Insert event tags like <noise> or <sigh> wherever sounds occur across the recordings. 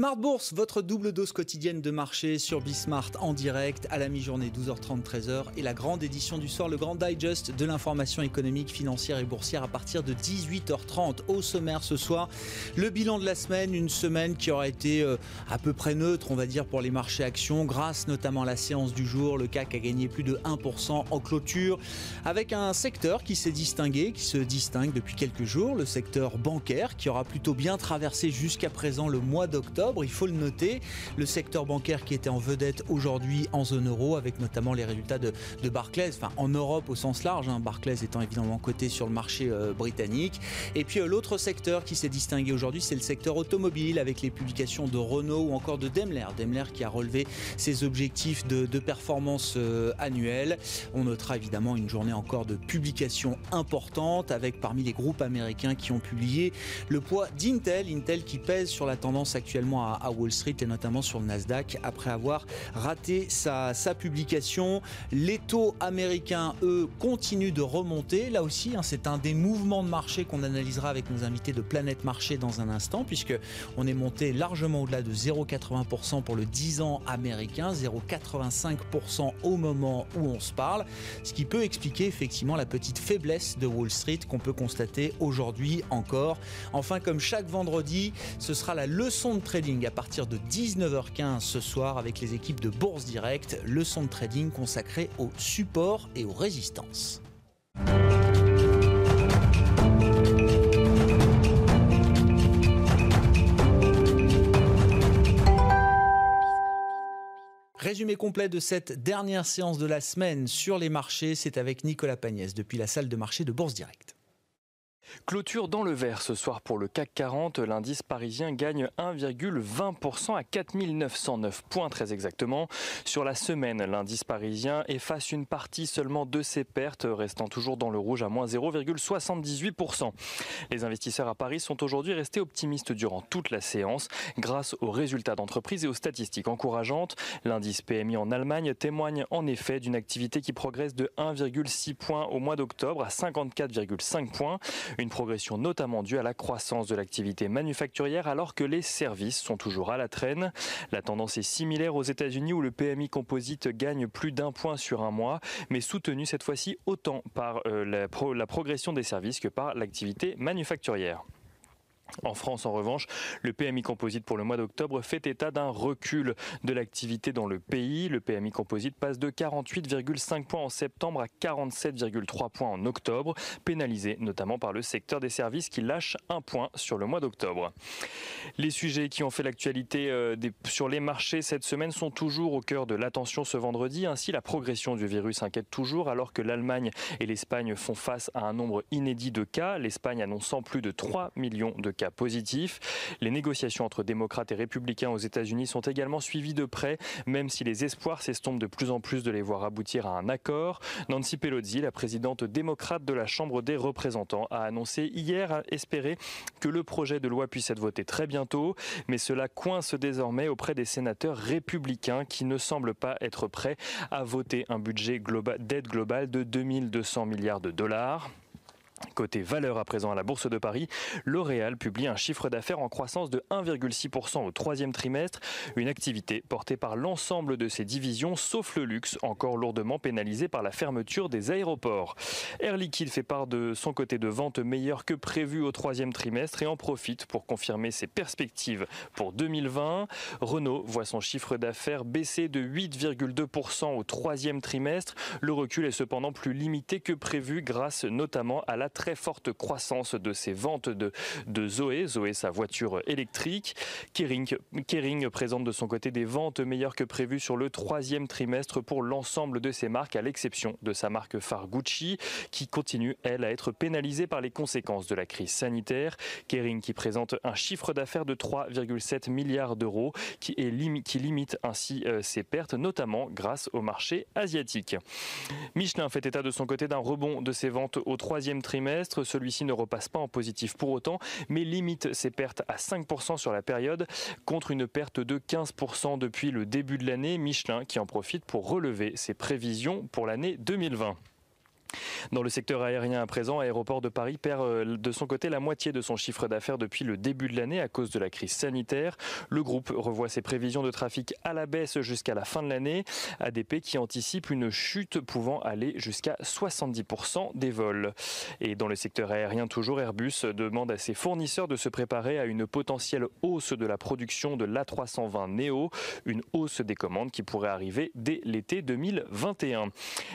Smart Bourse, votre double dose quotidienne de marché sur Bismart en direct à la mi-journée 12h30 13h et la grande édition du soir, le grand digest de l'information économique, financière et boursière à partir de 18h30 au sommaire ce soir. Le bilan de la semaine, une semaine qui aura été euh, à peu près neutre, on va dire pour les marchés actions grâce notamment à la séance du jour, le CAC a gagné plus de 1% en clôture avec un secteur qui s'est distingué, qui se distingue depuis quelques jours, le secteur bancaire qui aura plutôt bien traversé jusqu'à présent le mois d'octobre il faut le noter. Le secteur bancaire qui était en vedette aujourd'hui en zone euro, avec notamment les résultats de, Barclays, enfin en Europe au sens large, hein, Barclays étant évidemment coté sur le marché euh, britannique. Et puis euh, l'autre secteur qui s'est distingué aujourd'hui, c'est le secteur automobile, avec les publications de Renault ou encore de Daimler. Daimler qui a relevé ses objectifs de, performance euh, annuelle. On notera évidemment une journée encore de publications importantes, avec parmi les groupes américains qui ont publié le poids d'Intel, Intel qui pèse sur la tendance actuellement à, Wall Street et notamment sur le Nasdaq après avoir raté sa, publication. Les taux américains, eux, continuent de remonter. Là aussi, hein, c'est un des mouvements de marché qu'on analysera avec nos invités de Planète Marché dans un instant, puisque on est monté largement au-delà de 0,80% pour le 10 ans américain, 0,85% au moment où on se parle, ce qui peut expliquer effectivement la petite faiblesse de Wall Street qu'on peut constater aujourd'hui encore. Enfin, comme chaque vendredi, ce sera la leçon de trading à partir de 19h15 ce soir avec les équipes de Bourse Direct, leçon de trading consacrée au support et aux résistances. Résumé complet de cette dernière séance de la semaine sur les marchés, c'est avec Nicolas Pagnès depuis la salle de marché de Bourse Direct. Clôture dans le vert ce soir pour le CAC 40. L'indice parisien gagne 1,20% à 4909 points très exactement. Sur la semaine, l'indice parisien efface une partie seulement de ses pertes, restant toujours dans le rouge à moins 0,78%. Les investisseurs à Paris sont aujourd'hui restés optimistes durant toute la séance grâce aux résultats d'entreprise et aux statistiques encourageantes. L'indice PMI en Allemagne témoigne en effet d'une activité qui progresse de 1,6 points au mois d'octobre à 54,5 points. Une progression notamment due à la croissance de l'activité manufacturière alors que les services sont toujours à la traîne. La tendance est similaire aux États-Unis où le PMI composite gagne plus d'un point sur un mois, mais soutenu cette fois-ci autant par euh, la progression des services que par l'activité manufacturière. En France, en revanche, le PMI composite pour le mois d'octobre fait état d'un recul de l'activité dans le pays. Le PMI composite passe de 48,5 points en septembre à 47,3 points en octobre, pénalisé notamment par le secteur des services qui lâche un point sur le mois d'octobre. Les sujets qui ont fait l'actualité euh, sur les marchés cette semaine sont toujours au cœur de l'attention ce vendredi. Ainsi, la progression du virus inquiète toujours alors que l'Allemagne et l'Espagne font face à un nombre inédit de cas. L'Espagne annonçant plus de 3 millions de cas cas positifs. Les négociations entre démocrates et républicains aux États-Unis sont également suivies de près, même si les espoirs s'estompent de plus en plus de les voir aboutir à un accord. Nancy Pelosi, la présidente démocrate de la Chambre des représentants, a annoncé hier espérer que le projet de loi puisse être voté très bientôt, mais cela coince désormais auprès des sénateurs républicains qui ne semblent pas être prêts à voter un budget d'aide globale de 2200 milliards de dollars. Côté valeur à présent à la Bourse de Paris, L'Oréal publie un chiffre d'affaires en croissance de 1,6% au troisième trimestre, une activité portée par l'ensemble de ses divisions sauf le luxe, encore lourdement pénalisé par la fermeture des aéroports. Air Liquide fait part de son côté de vente meilleure que prévu au troisième trimestre et en profite pour confirmer ses perspectives pour 2020. Renault voit son chiffre d'affaires baisser de 8,2% au troisième trimestre. Le recul est cependant plus limité que prévu grâce notamment à la très forte croissance de ses ventes de, de Zoé, Zoé sa voiture électrique. Kering, Kering présente de son côté des ventes meilleures que prévues sur le troisième trimestre pour l'ensemble de ses marques, à l'exception de sa marque phare Gucci, qui continue, elle, à être pénalisée par les conséquences de la crise sanitaire. Kering qui présente un chiffre d'affaires de 3,7 milliards d'euros, qui, qui limite ainsi euh, ses pertes, notamment grâce au marché asiatique. Michelin fait état de son côté d'un rebond de ses ventes au troisième trimestre Celui-ci ne repasse pas en positif pour autant, mais limite ses pertes à 5% sur la période, contre une perte de 15% depuis le début de l'année. Michelin qui en profite pour relever ses prévisions pour l'année 2020. Dans le secteur aérien à présent, Aéroport de Paris perd euh, de son côté la moitié de son chiffre d'affaires depuis le début de l'année à cause de la crise sanitaire. Le groupe revoit ses prévisions de trafic à la baisse jusqu'à la fin de l'année. ADP qui anticipe une chute pouvant aller jusqu'à 70% des vols. Et dans le secteur aérien toujours, Airbus demande à ses fournisseurs de se préparer à une potentielle hausse de la production de l'A320 Neo, une hausse des commandes qui pourrait arriver dès l'été 2021.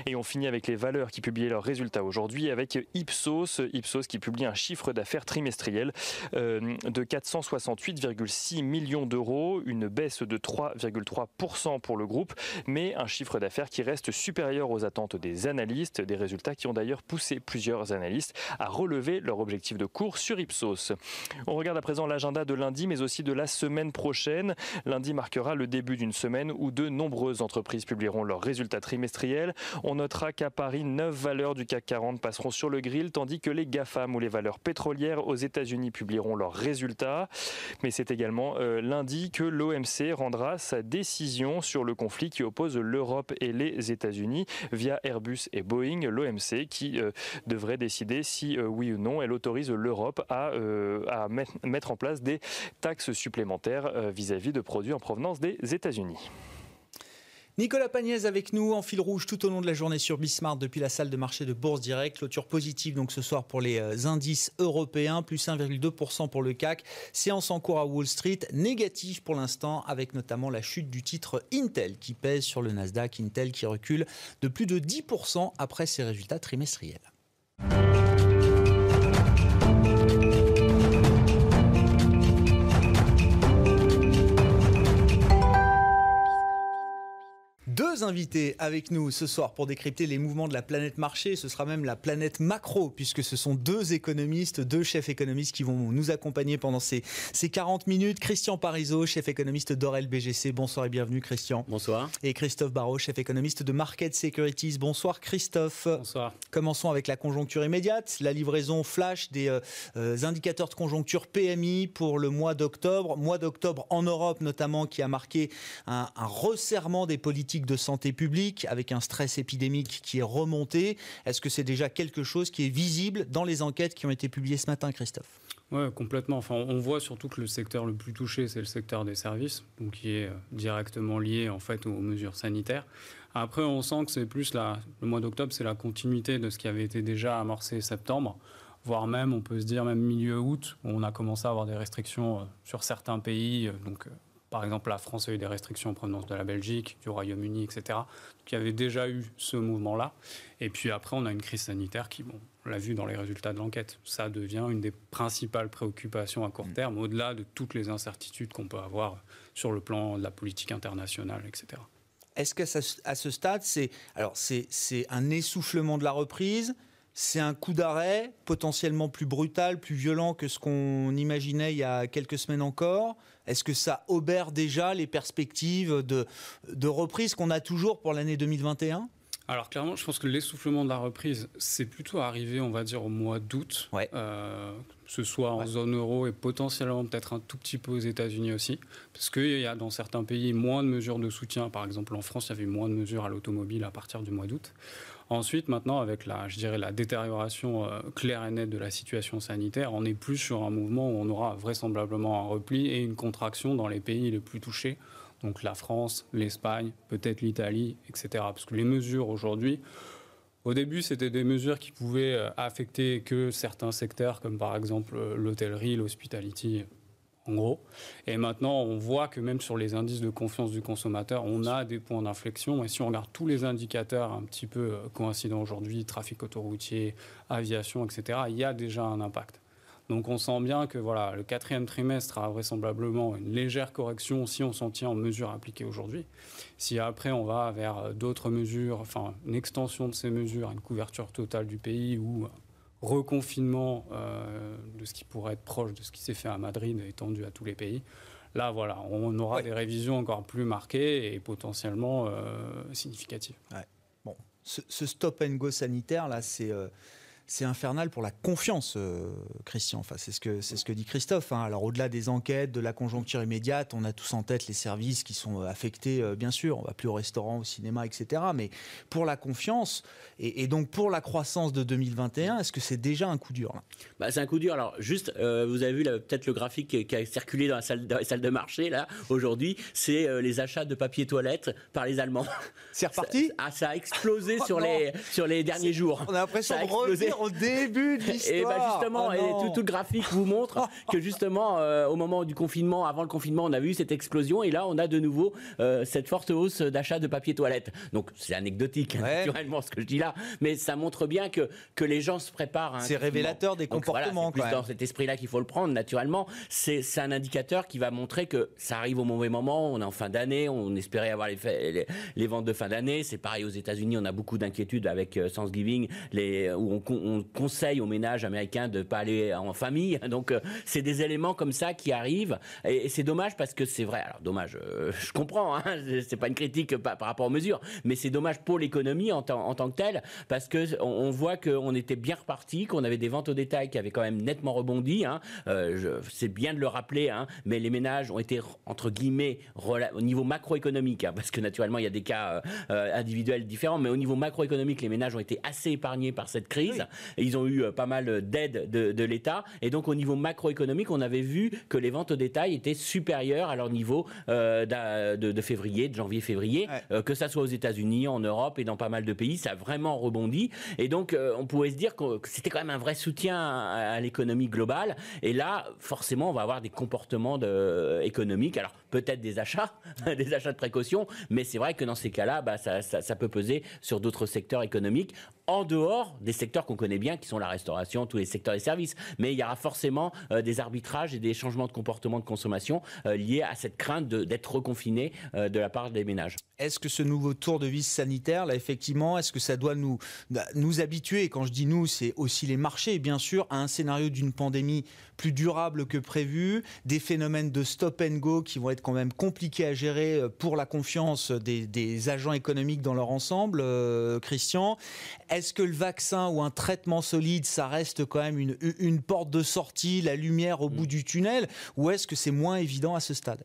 Et on finit avec les valeurs qui publient leurs résultats aujourd'hui avec Ipsos. Ipsos qui publie un chiffre d'affaires trimestriel euh, de 468,6 millions d'euros, une baisse de 3,3% pour le groupe, mais un chiffre d'affaires qui reste supérieur aux attentes des analystes, des résultats qui ont d'ailleurs poussé plusieurs analystes à relever leur objectif de cours sur Ipsos. On regarde à présent l'agenda de lundi, mais aussi de la semaine prochaine. Lundi marquera le début d'une semaine où de nombreuses entreprises publieront leurs résultats trimestriels. On notera qu'à Paris, 9 valeurs valeurs du CAC 40 passeront sur le grill, tandis que les GAFAM ou les valeurs pétrolières aux États-Unis publieront leurs résultats. Mais c'est également euh, lundi que l'OMC rendra sa décision sur le conflit qui oppose l'Europe et les États-Unis via Airbus et Boeing. L'OMC qui euh, devrait décider si euh, oui ou non elle autorise l'Europe à, mettre en place des taxes supplémentaires vis-à-vis -vis de produits en provenance des États-Unis. Nicolas Pagnès avec nous en fil rouge tout au long de la journée sur Bismarck depuis la salle de marché de Bourse Direct. Clôture positive donc ce soir pour les euh, indices européens, plus 1,2% pour le CAC. Séance en cours à Wall Street, négative pour l'instant avec notamment la chute du titre Intel qui pèse sur le Nasdaq. Intel qui recule de plus de 10% après ses résultats trimestriels. Deux invités avec nous ce soir pour décrypter les mouvements de la planète marché. Ce sera même la planète macro, puisque ce sont deux économistes, deux chefs économistes qui vont nous accompagner pendant ces, ces 40 minutes. Christian Parizeau, chef économiste d'Orel BGC. Bonsoir et bienvenue, Christian. Bonsoir. Et Christophe Barraud, chef économiste de Market Securities. Bonsoir, Christophe. Bonsoir. Commençons avec la conjoncture immédiate, la livraison flash des euh, euh, indicateurs de conjoncture PMI pour le mois d'octobre. Mois d'octobre en Europe, notamment, qui a marqué un, un resserrement des politiques de santé publique, avec un stress épidémique qui est remonté. Est-ce que c'est déjà quelque chose qui est visible dans les enquêtes qui ont été publiées ce matin, Christophe? Oui, complètement. Enfin, on voit surtout que le secteur le plus touché, c'est le secteur des services, donc qui est euh, directement lié en fait aux mesures sanitaires. Après, on sent que c'est plus la, le mois d'octobre, c'est la continuité de ce qui avait été déjà amorcé septembre, voire même, on peut se dire même milieu août, où on a commencé à avoir des restrictions euh, sur certains pays, euh, donc par exemple, la France a eu des restrictions en provenance de la Belgique, du Royaume-Uni, etc. Donc il y avait déjà eu ce mouvement-là. Et puis après, on a une crise sanitaire qui, bon, on l'a vu dans les résultats de l'enquête, ça devient une des principales préoccupations à court mm. terme, au-delà de toutes les incertitudes qu'on peut avoir sur le plan de la politique internationale, etc. Est-ce qu'à ce stade, c'est alors c'est un essoufflement de la reprise? C'est un coup d'arrêt potentiellement plus brutal, plus violent que ce qu'on imaginait il y a quelques semaines encore. Est-ce que ça obère déjà les perspectives de, reprise qu'on a toujours pour l'année 2021 alors clairement, je pense que l'essoufflement de la reprise, c'est plutôt arrivé, on va dire, au mois d'août, euh, que ce soit en zone euro et potentiellement peut-être un tout petit peu aux États-Unis aussi, parce qu'il y a dans certains pays moins de mesures de soutien. Par exemple, en France, il y avait moins de mesures à l'automobile à partir du mois d'août. Ensuite, maintenant, avec la, je dirais, la détérioration euh, claire et nette de la situation sanitaire, on est plus sur un mouvement où on aura vraisemblablement un repli et une contraction dans les pays les plus touchés, donc la France, l'Espagne, peut-être l'Italie, etc. Parce que les mesures aujourd'hui, au début, c'était des mesures qui pouvaient euh, affecter que certains secteurs, comme par exemple euh, l'hôtellerie, l'hospitality, en gros. Et maintenant, on voit que même sur les indices de confiance du consommateur, on a des points d'inflexion. Et si on regarde tous les indicateurs un petit peu euh, coïncidents aujourd'hui, trafic autoroutier, aviation, etc., il y a déjà un impact. Donc on sent bien que voilà, le quatrième trimestre a vraisemblablement une légère correction si on s'en tient aux mesures appliquées aujourd'hui. Si après on va vers euh, d'autres mesures, enfin une extension de ces mesures, une couverture totale du pays ou reconfinement euh, de ce qui pourrait être proche de ce qui s'est fait à Madrid étendu à tous les pays. Là, voilà, on aura des révisions encore plus marquées et potentiellement euh, significatives. Bon, ce, stop and go sanitaire, là, c'est. Euh, c'est infernal pour la confiance, euh, Christian. Enfin, c'est ce que c'est ce que dit Christophe. Hein. Alors au-delà des enquêtes, de la conjoncture immédiate, on a tous en tête les services qui sont euh, affectés, euh, bien sûr. On va plus au restaurant, au cinéma, etc. Mais pour la confiance et, donc pour la croissance de 2021, est-ce que c'est déjà un coup dur bah, c'est un coup dur. Alors juste, vous avez vu peut-être le graphique qui a circulé dans la salle de, de marché là aujourd'hui, c'est les achats de papier toilette par les Allemands. C'est reparti? Ça, ah, ça a explosé <laughs> sur les sur les derniers jours. On a l'impression de au début de l'histoire. Et bah justement, ah et tout, le graphique vous montre <laughs> que justement, euh, au moment du confinement, avant le confinement, on a vu cette explosion et là, on a de nouveau euh, cette forte hausse d'achat de papier toilette. Donc, c'est anecdotique, naturellement, ce que je dis là, mais ça montre bien que, que les gens se préparent. C'est révélateur des comportements. c'est dans cet esprit-là qu'il faut le prendre, naturellement. C'est un indicateur qui va montrer que ça arrive au mauvais moment. On est en fin d'année, on espérait avoir les, les, les ventes de fin d'année. C'est pareil aux États-Unis, on a beaucoup d'inquiétudes avec euh, Thanksgiving, les, où on, conseille aux ménages américains de pas aller en famille. <laughs> Donc euh, c'est des éléments comme ça qui arrivent et, c'est dommage parce que c'est vrai. Alors dommage, euh, <laughs> je comprends, hein, c'est pas une critique par, rapport aux mesures, mais c'est dommage pour l'économie en, tant que telle parce que on, voit qu'on était bien reparti, qu'on avait des ventes au détail qui avaient quand même nettement rebondi. Hein. Euh, c'est bien de le rappeler, hein, mais les ménages ont été entre guillemets au niveau macroéconomique, hein, parce que naturellement il y a des cas individuels différents, mais au niveau macroéconomique, les ménages ont été assez épargnés par cette crise. Ils ont eu euh, pas mal d'aides de, l'État. Et donc, au niveau macroéconomique, on avait vu que les ventes au détail étaient supérieures à leur niveau euh, de, février, de janvier-février, euh, que ça soit aux États-Unis, en Europe et dans pas mal de pays. Ça a vraiment rebondi. Et donc, on pouvait se dire que c'était quand même un vrai soutien à, l'économie globale. Et là, forcément, on va avoir des comportements économiques. Alors, peut-être des achats, <laughs> des achats de précaution, mais c'est vrai que dans ces cas-là, bah, ça, ça peut peser sur d'autres secteurs économiques en dehors des secteurs qu'on connaît bien, qui sont la restauration, tous les secteurs des services. Mais il y aura forcément euh, des arbitrages et des changements de comportement de consommation euh, liés à cette crainte d'être reconfiné euh, de la part des ménages. Est-ce que ce nouveau tour de vis sanitaire, là, effectivement, est-ce que ça doit nous, bah, nous habituer, et quand je dis nous, c'est aussi les marchés, bien sûr, à un scénario d'une pandémie plus durable que prévu, des phénomènes de stop and go qui vont être quand même compliqués à gérer pour la confiance des, agents économiques dans leur ensemble, Christian. Est-ce que le vaccin ou un traitement solide, ça reste quand même une, porte de sortie, la lumière au bout mm. du tunnel, ou est-ce que c'est moins évident à ce stade?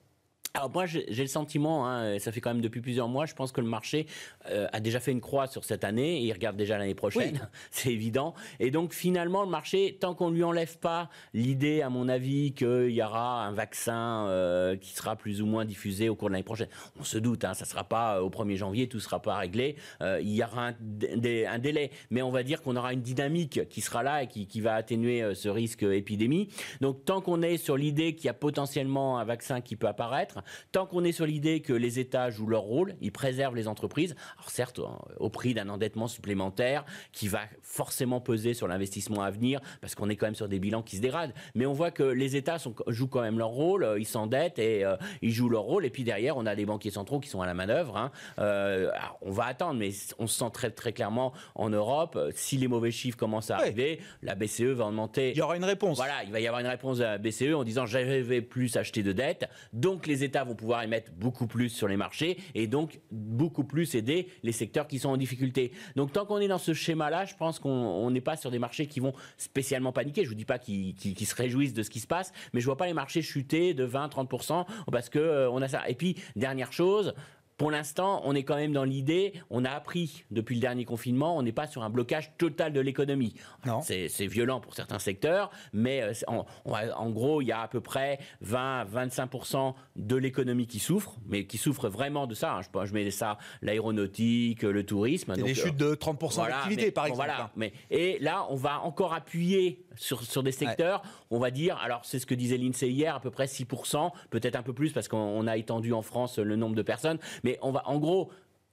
Alors moi j'ai le sentiment, hein, ça fait quand même depuis plusieurs mois, je pense que le marché euh, a déjà fait une croix sur cette année, et il regarde déjà l'année prochaine, <laughs> c'est évident. Et donc finalement le marché, tant qu'on lui enlève pas l'idée, à mon avis, qu'il y aura un vaccin euh, qui sera plus ou moins diffusé au cours de l'année prochaine, on se doute, hein, ça sera pas euh, au 1er janvier, tout sera pas réglé, il y aura un, délai, mais on va dire qu'on aura une dynamique qui sera là et qui, qui va atténuer ce risque épidémie. Donc tant qu'on est sur l'idée qu'il y a potentiellement un vaccin qui peut apparaître, Tant qu'on est sur l'idée que les États jouent leur rôle, ils préservent les entreprises, alors certes au prix d'un endettement supplémentaire qui va forcément peser sur l'investissement à venir, parce qu'on est quand même sur des bilans qui se dégradent, mais on voit que les États jouent quand même leur rôle, euh, ils s'endettent et euh, ils jouent leur rôle, et puis derrière on a des banquiers centraux qui sont à la manœuvre. Hein. Euh, on va attendre, mais on se sent très très clairement en Europe, si les mauvais chiffres commencent à arriver, la BCE va augmenter. Il y aura une réponse. Voilà, il va y avoir une réponse de la BCE en disant j'avais plus acheté de dettes, donc les États États vont pouvoir émettre beaucoup plus sur les marchés et donc beaucoup plus aider les secteurs qui sont en difficulté. Donc tant qu'on est dans ce schéma-là, je pense qu'on n'est pas sur des marchés qui vont spécialement paniquer. Je vous dis pas qu'ils se réjouissent de ce qui se passe, mais je vois pas les marchés chuter de 20-30% parce que euh, on a ça. Et puis dernière chose, pour l'instant, on est quand même dans l'idée, on a appris depuis le dernier confinement, on n'est pas sur un blocage total de l'économie. C'est violent pour certains secteurs, mais euh, en, gros, il y a à peu près 20-25% de l'économie qui souffre, mais qui souffre vraiment de ça. Hein. Je, je mets ça, l'aéronautique, le tourisme. C'est des chutes de 30% d'activité, par exemple. Voilà, mais, et là, on va encore appuyer sur, sur des secteurs, on va dire, alors c'est ce que disait l'INSEE hier, à peu près 6%, peut-être un peu plus parce qu'on a étendu en France le nombre de personnes, mais on va, en gros,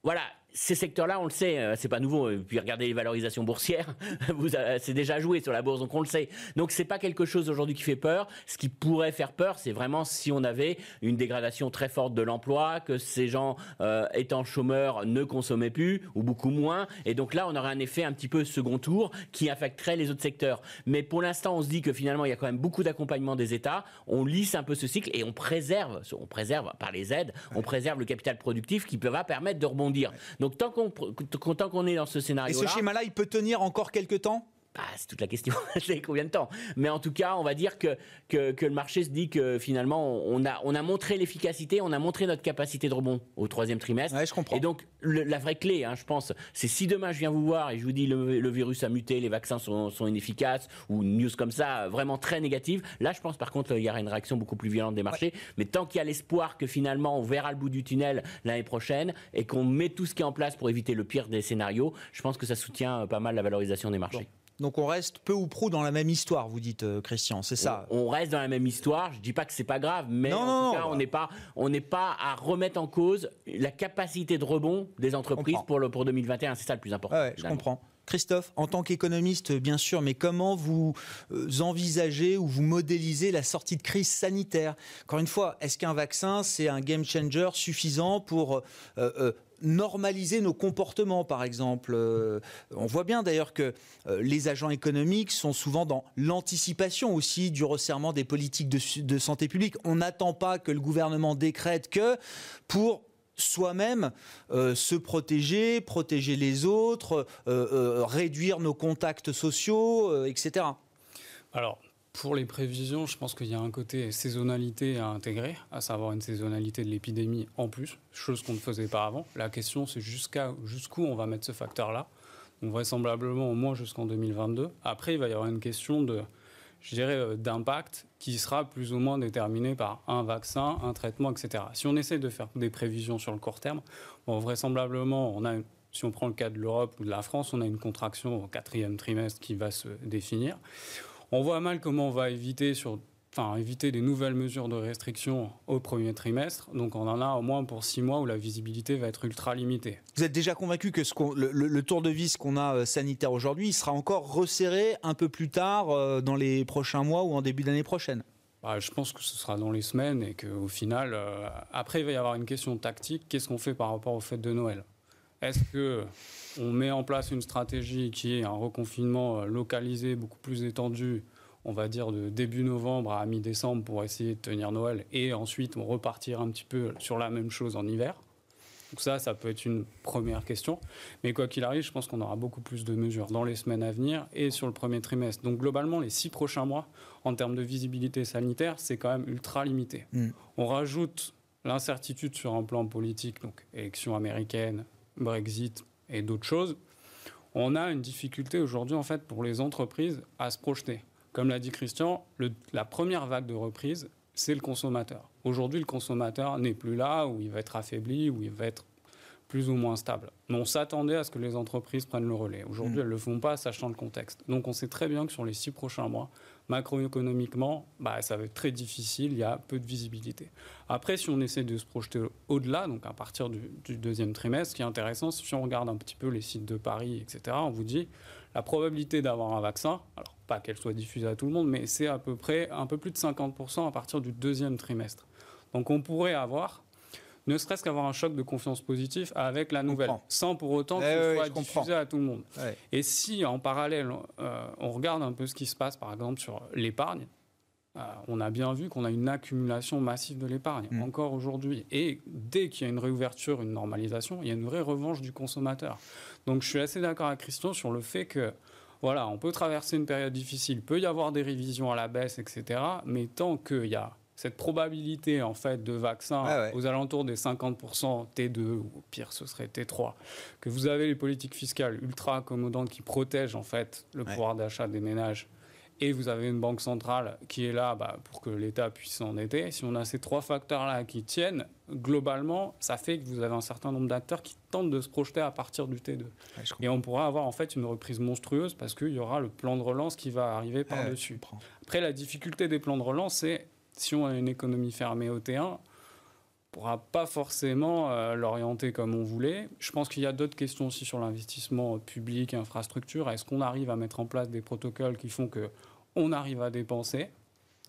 voilà, ces secteurs-là, on le sait, euh, c'est pas nouveau. Et puis regardez les valorisations boursières, <laughs> c'est déjà joué sur la bourse, donc on le sait. Donc c'est pas quelque chose aujourd'hui qui fait peur. Ce qui pourrait faire peur, c'est vraiment si on avait une dégradation très forte de l'emploi, que ces gens euh, étant chômeurs ne consommaient plus ou beaucoup moins, et donc là on aurait un effet un petit peu second tour qui affecterait les autres secteurs. Mais pour l'instant, on se dit que finalement il y a quand même beaucoup d'accompagnement des États. On lisse un peu ce cycle et on préserve, on préserve par les aides, on préserve le capital productif qui va permettre de rebondir. Donc tant qu'on tant qu'on est dans ce scénario-là. Et ce schéma-là, il peut tenir encore quelques temps? Bah, c'est toute la question. <laughs> c'est combien de temps? Mais en tout cas, on va dire que, que, le marché se dit que finalement, on a, on a montré l'efficacité, on a montré notre capacité de rebond au troisième trimestre. Ouais, je comprends. Et donc, la vraie clé, hein, je pense, c'est si demain je viens vous voir et je vous dis le, le virus a muté, les vaccins sont, sont, inefficaces, ou une news comme ça, vraiment très négative, là, je pense par contre, il y aura une réaction beaucoup plus violente des marchés. Mais tant qu'il y a l'espoir que finalement, on verra le bout du tunnel l'année prochaine et qu'on met tout ce qui est en place pour éviter le pire des scénarios, je pense que ça soutient euh, pas mal la valorisation des marchés. Donc on reste peu ou prou dans la même histoire, vous dites euh, Christian, c'est ça on, reste dans la même histoire. Je dis pas que c'est pas grave, mais en tout cas, on n'est pas on n'est pas à remettre en cause la capacité de rebond des entreprises pour le pour 2021. C'est ça le plus important. je comprends. Christophe, en tant qu'économiste, bien sûr, mais comment vous euh, envisagez ou vous modélisez la sortie de crise sanitaire? Encore une fois, est-ce qu'un vaccin, c'est un game changer suffisant pour euh, normaliser nos comportements, par exemple. Euh, on voit bien d'ailleurs que euh, les agents économiques sont souvent dans l'anticipation aussi du resserrement des politiques de, santé publique. On n'attend pas que le gouvernement décrète que pour soi-même euh, se protéger, protéger les autres, réduire nos contacts sociaux, etc. Alors, pour les prévisions, je pense qu'il y a un côté saisonnalité à intégrer, à savoir une saisonnalité de l'épidémie en plus, chose qu'on ne faisait pas avant. La question, c'est jusqu'où on va mettre ce facteur-là. Donc vraisemblablement au moins jusqu'en 2022. Après, il va y avoir une question de, je dirais, euh, d'impact qui sera plus ou moins déterminé par un vaccin, un traitement, etc. Si on essaie de faire des prévisions sur le court terme, bon, vraisemblablement, on a si on prend le cas de l'Europe ou de la France, on a une contraction au quatrième trimestre qui va se définir. On voit mal comment on va éviter sur Enfin, éviter des nouvelles mesures de restriction au premier trimestre. Donc on en a au moins pour six mois où la visibilité va être ultra limitée. Vous êtes déjà convaincu que ce le, tour de vis qu'on a euh, sanitaire aujourd'hui sera encore resserré un peu plus tard euh, dans les prochains mois ou en début d'année prochaine? Bah, je pense que ce sera dans les semaines et qu'au final, euh, après, il va y avoir une question tactique. Qu'est-ce qu'on fait par rapport aux fêtes de Noël? Est-ce que on met en place une stratégie qui est un reconfinement euh, localisé, beaucoup plus étendu, on va dire de début novembre à mi-décembre pour essayer de tenir Noël, et ensuite on repartir un petit peu sur la même chose en hiver. Donc ça, ça peut être une première question. Mais quoi qu'il arrive, je pense qu'on aura beaucoup plus de mesures dans les semaines à venir et sur le premier trimestre. Donc globalement, les six prochains mois, en termes de visibilité sanitaire, c'est quand même ultra limité. Mm. On rajoute l'incertitude sur un plan politique, donc élection américaine, Brexit, et d'autres choses, on a une difficulté aujourd'hui en fait pour les entreprises à se projeter. Comme l'a dit Christian, la première vague de reprise, c'est le consommateur. Aujourd'hui, le consommateur n'est plus là où il va être affaibli, où il va être plus ou moins stable. Mais on s'attendait à ce que les entreprises prennent le relais. Aujourd'hui, mmh. elles ne le font pas, sachant le contexte. Donc on sait très bien que sur les six prochains mois, macroéconomiquement, bah, ça va être très difficile, il y a peu de visibilité. Après, si on essaie de se projeter au-delà, donc à partir du, deuxième trimestre, ce qui est intéressant, si on regarde un petit peu les sites de Paris, etc., on vous dit la probabilité d'avoir un vaccin, alors pas qu'elle soit diffusée à tout le monde, mais c'est à peu près un peu plus de 50% à partir du deuxième trimestre. Donc on pourrait avoir ne serait-ce qu'avoir un choc de confiance positif avec la nouvelle, sans pour autant que ce soit diffusé à tout le monde. Et si en parallèle, euh, on regarde un peu ce qui se passe par exemple sur l'épargne, euh, on a bien vu qu'on a une accumulation massive de l'épargne, mm. encore aujourd'hui. Et dès qu'il y a une réouverture, une normalisation, il y a une vraie revanche du consommateur. Donc je suis assez d'accord avec Christian sur le fait que voilà, on peut traverser une période difficile, il peut y avoir des révisions à la baisse, etc. Mais tant qu'il y a cette probabilité en fait de vaccin ah aux alentours des 50% T2 ou au pire ce serait T3 que vous avez les politiques fiscales ultra accommodantes qui protègent en fait le pouvoir d'achat des ménages et vous avez une banque centrale qui est là bah, pour que l'État puisse s'endetter. Si on a ces trois facteurs-là qui tiennent, globalement, ça fait que vous avez un certain nombre d'acteurs qui tentent de se projeter à partir du T2. et on pourra avoir en fait une reprise monstrueuse parce qu'il y aura le plan de relance qui va arriver par-dessus. Après, la difficulté des plans de relance, c'est si on a une économie fermée au T1, on ne pourra pas forcément euh, l'orienter comme on voulait. Je pense qu'il y a d'autres questions aussi sur l'investissement public, infrastructure. Est-ce qu'on arrive à mettre en place des protocoles qui font que on arrive à dépenser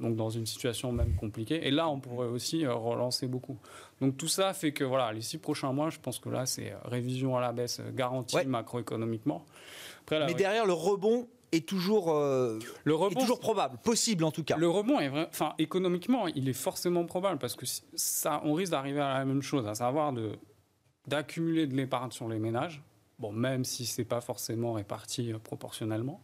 donc dans une situation même compliquée? Et là, on pourrait aussi euh, relancer beaucoup. Donc tout ça fait que voilà, les six prochains mois, je pense que là, c'est euh, révision à la baisse garantie macroéconomiquement. Mais derrière le rebond, est toujours, euh, le rebond, toujours probable, possible en tout cas. Le rebond est vrai, enfin économiquement, il est forcément probable parce que ça, on risque d'arriver à la même chose, à savoir de d'accumuler de l'épargne sur les ménages Bon, même si c'est pas forcément réparti proportionnellement.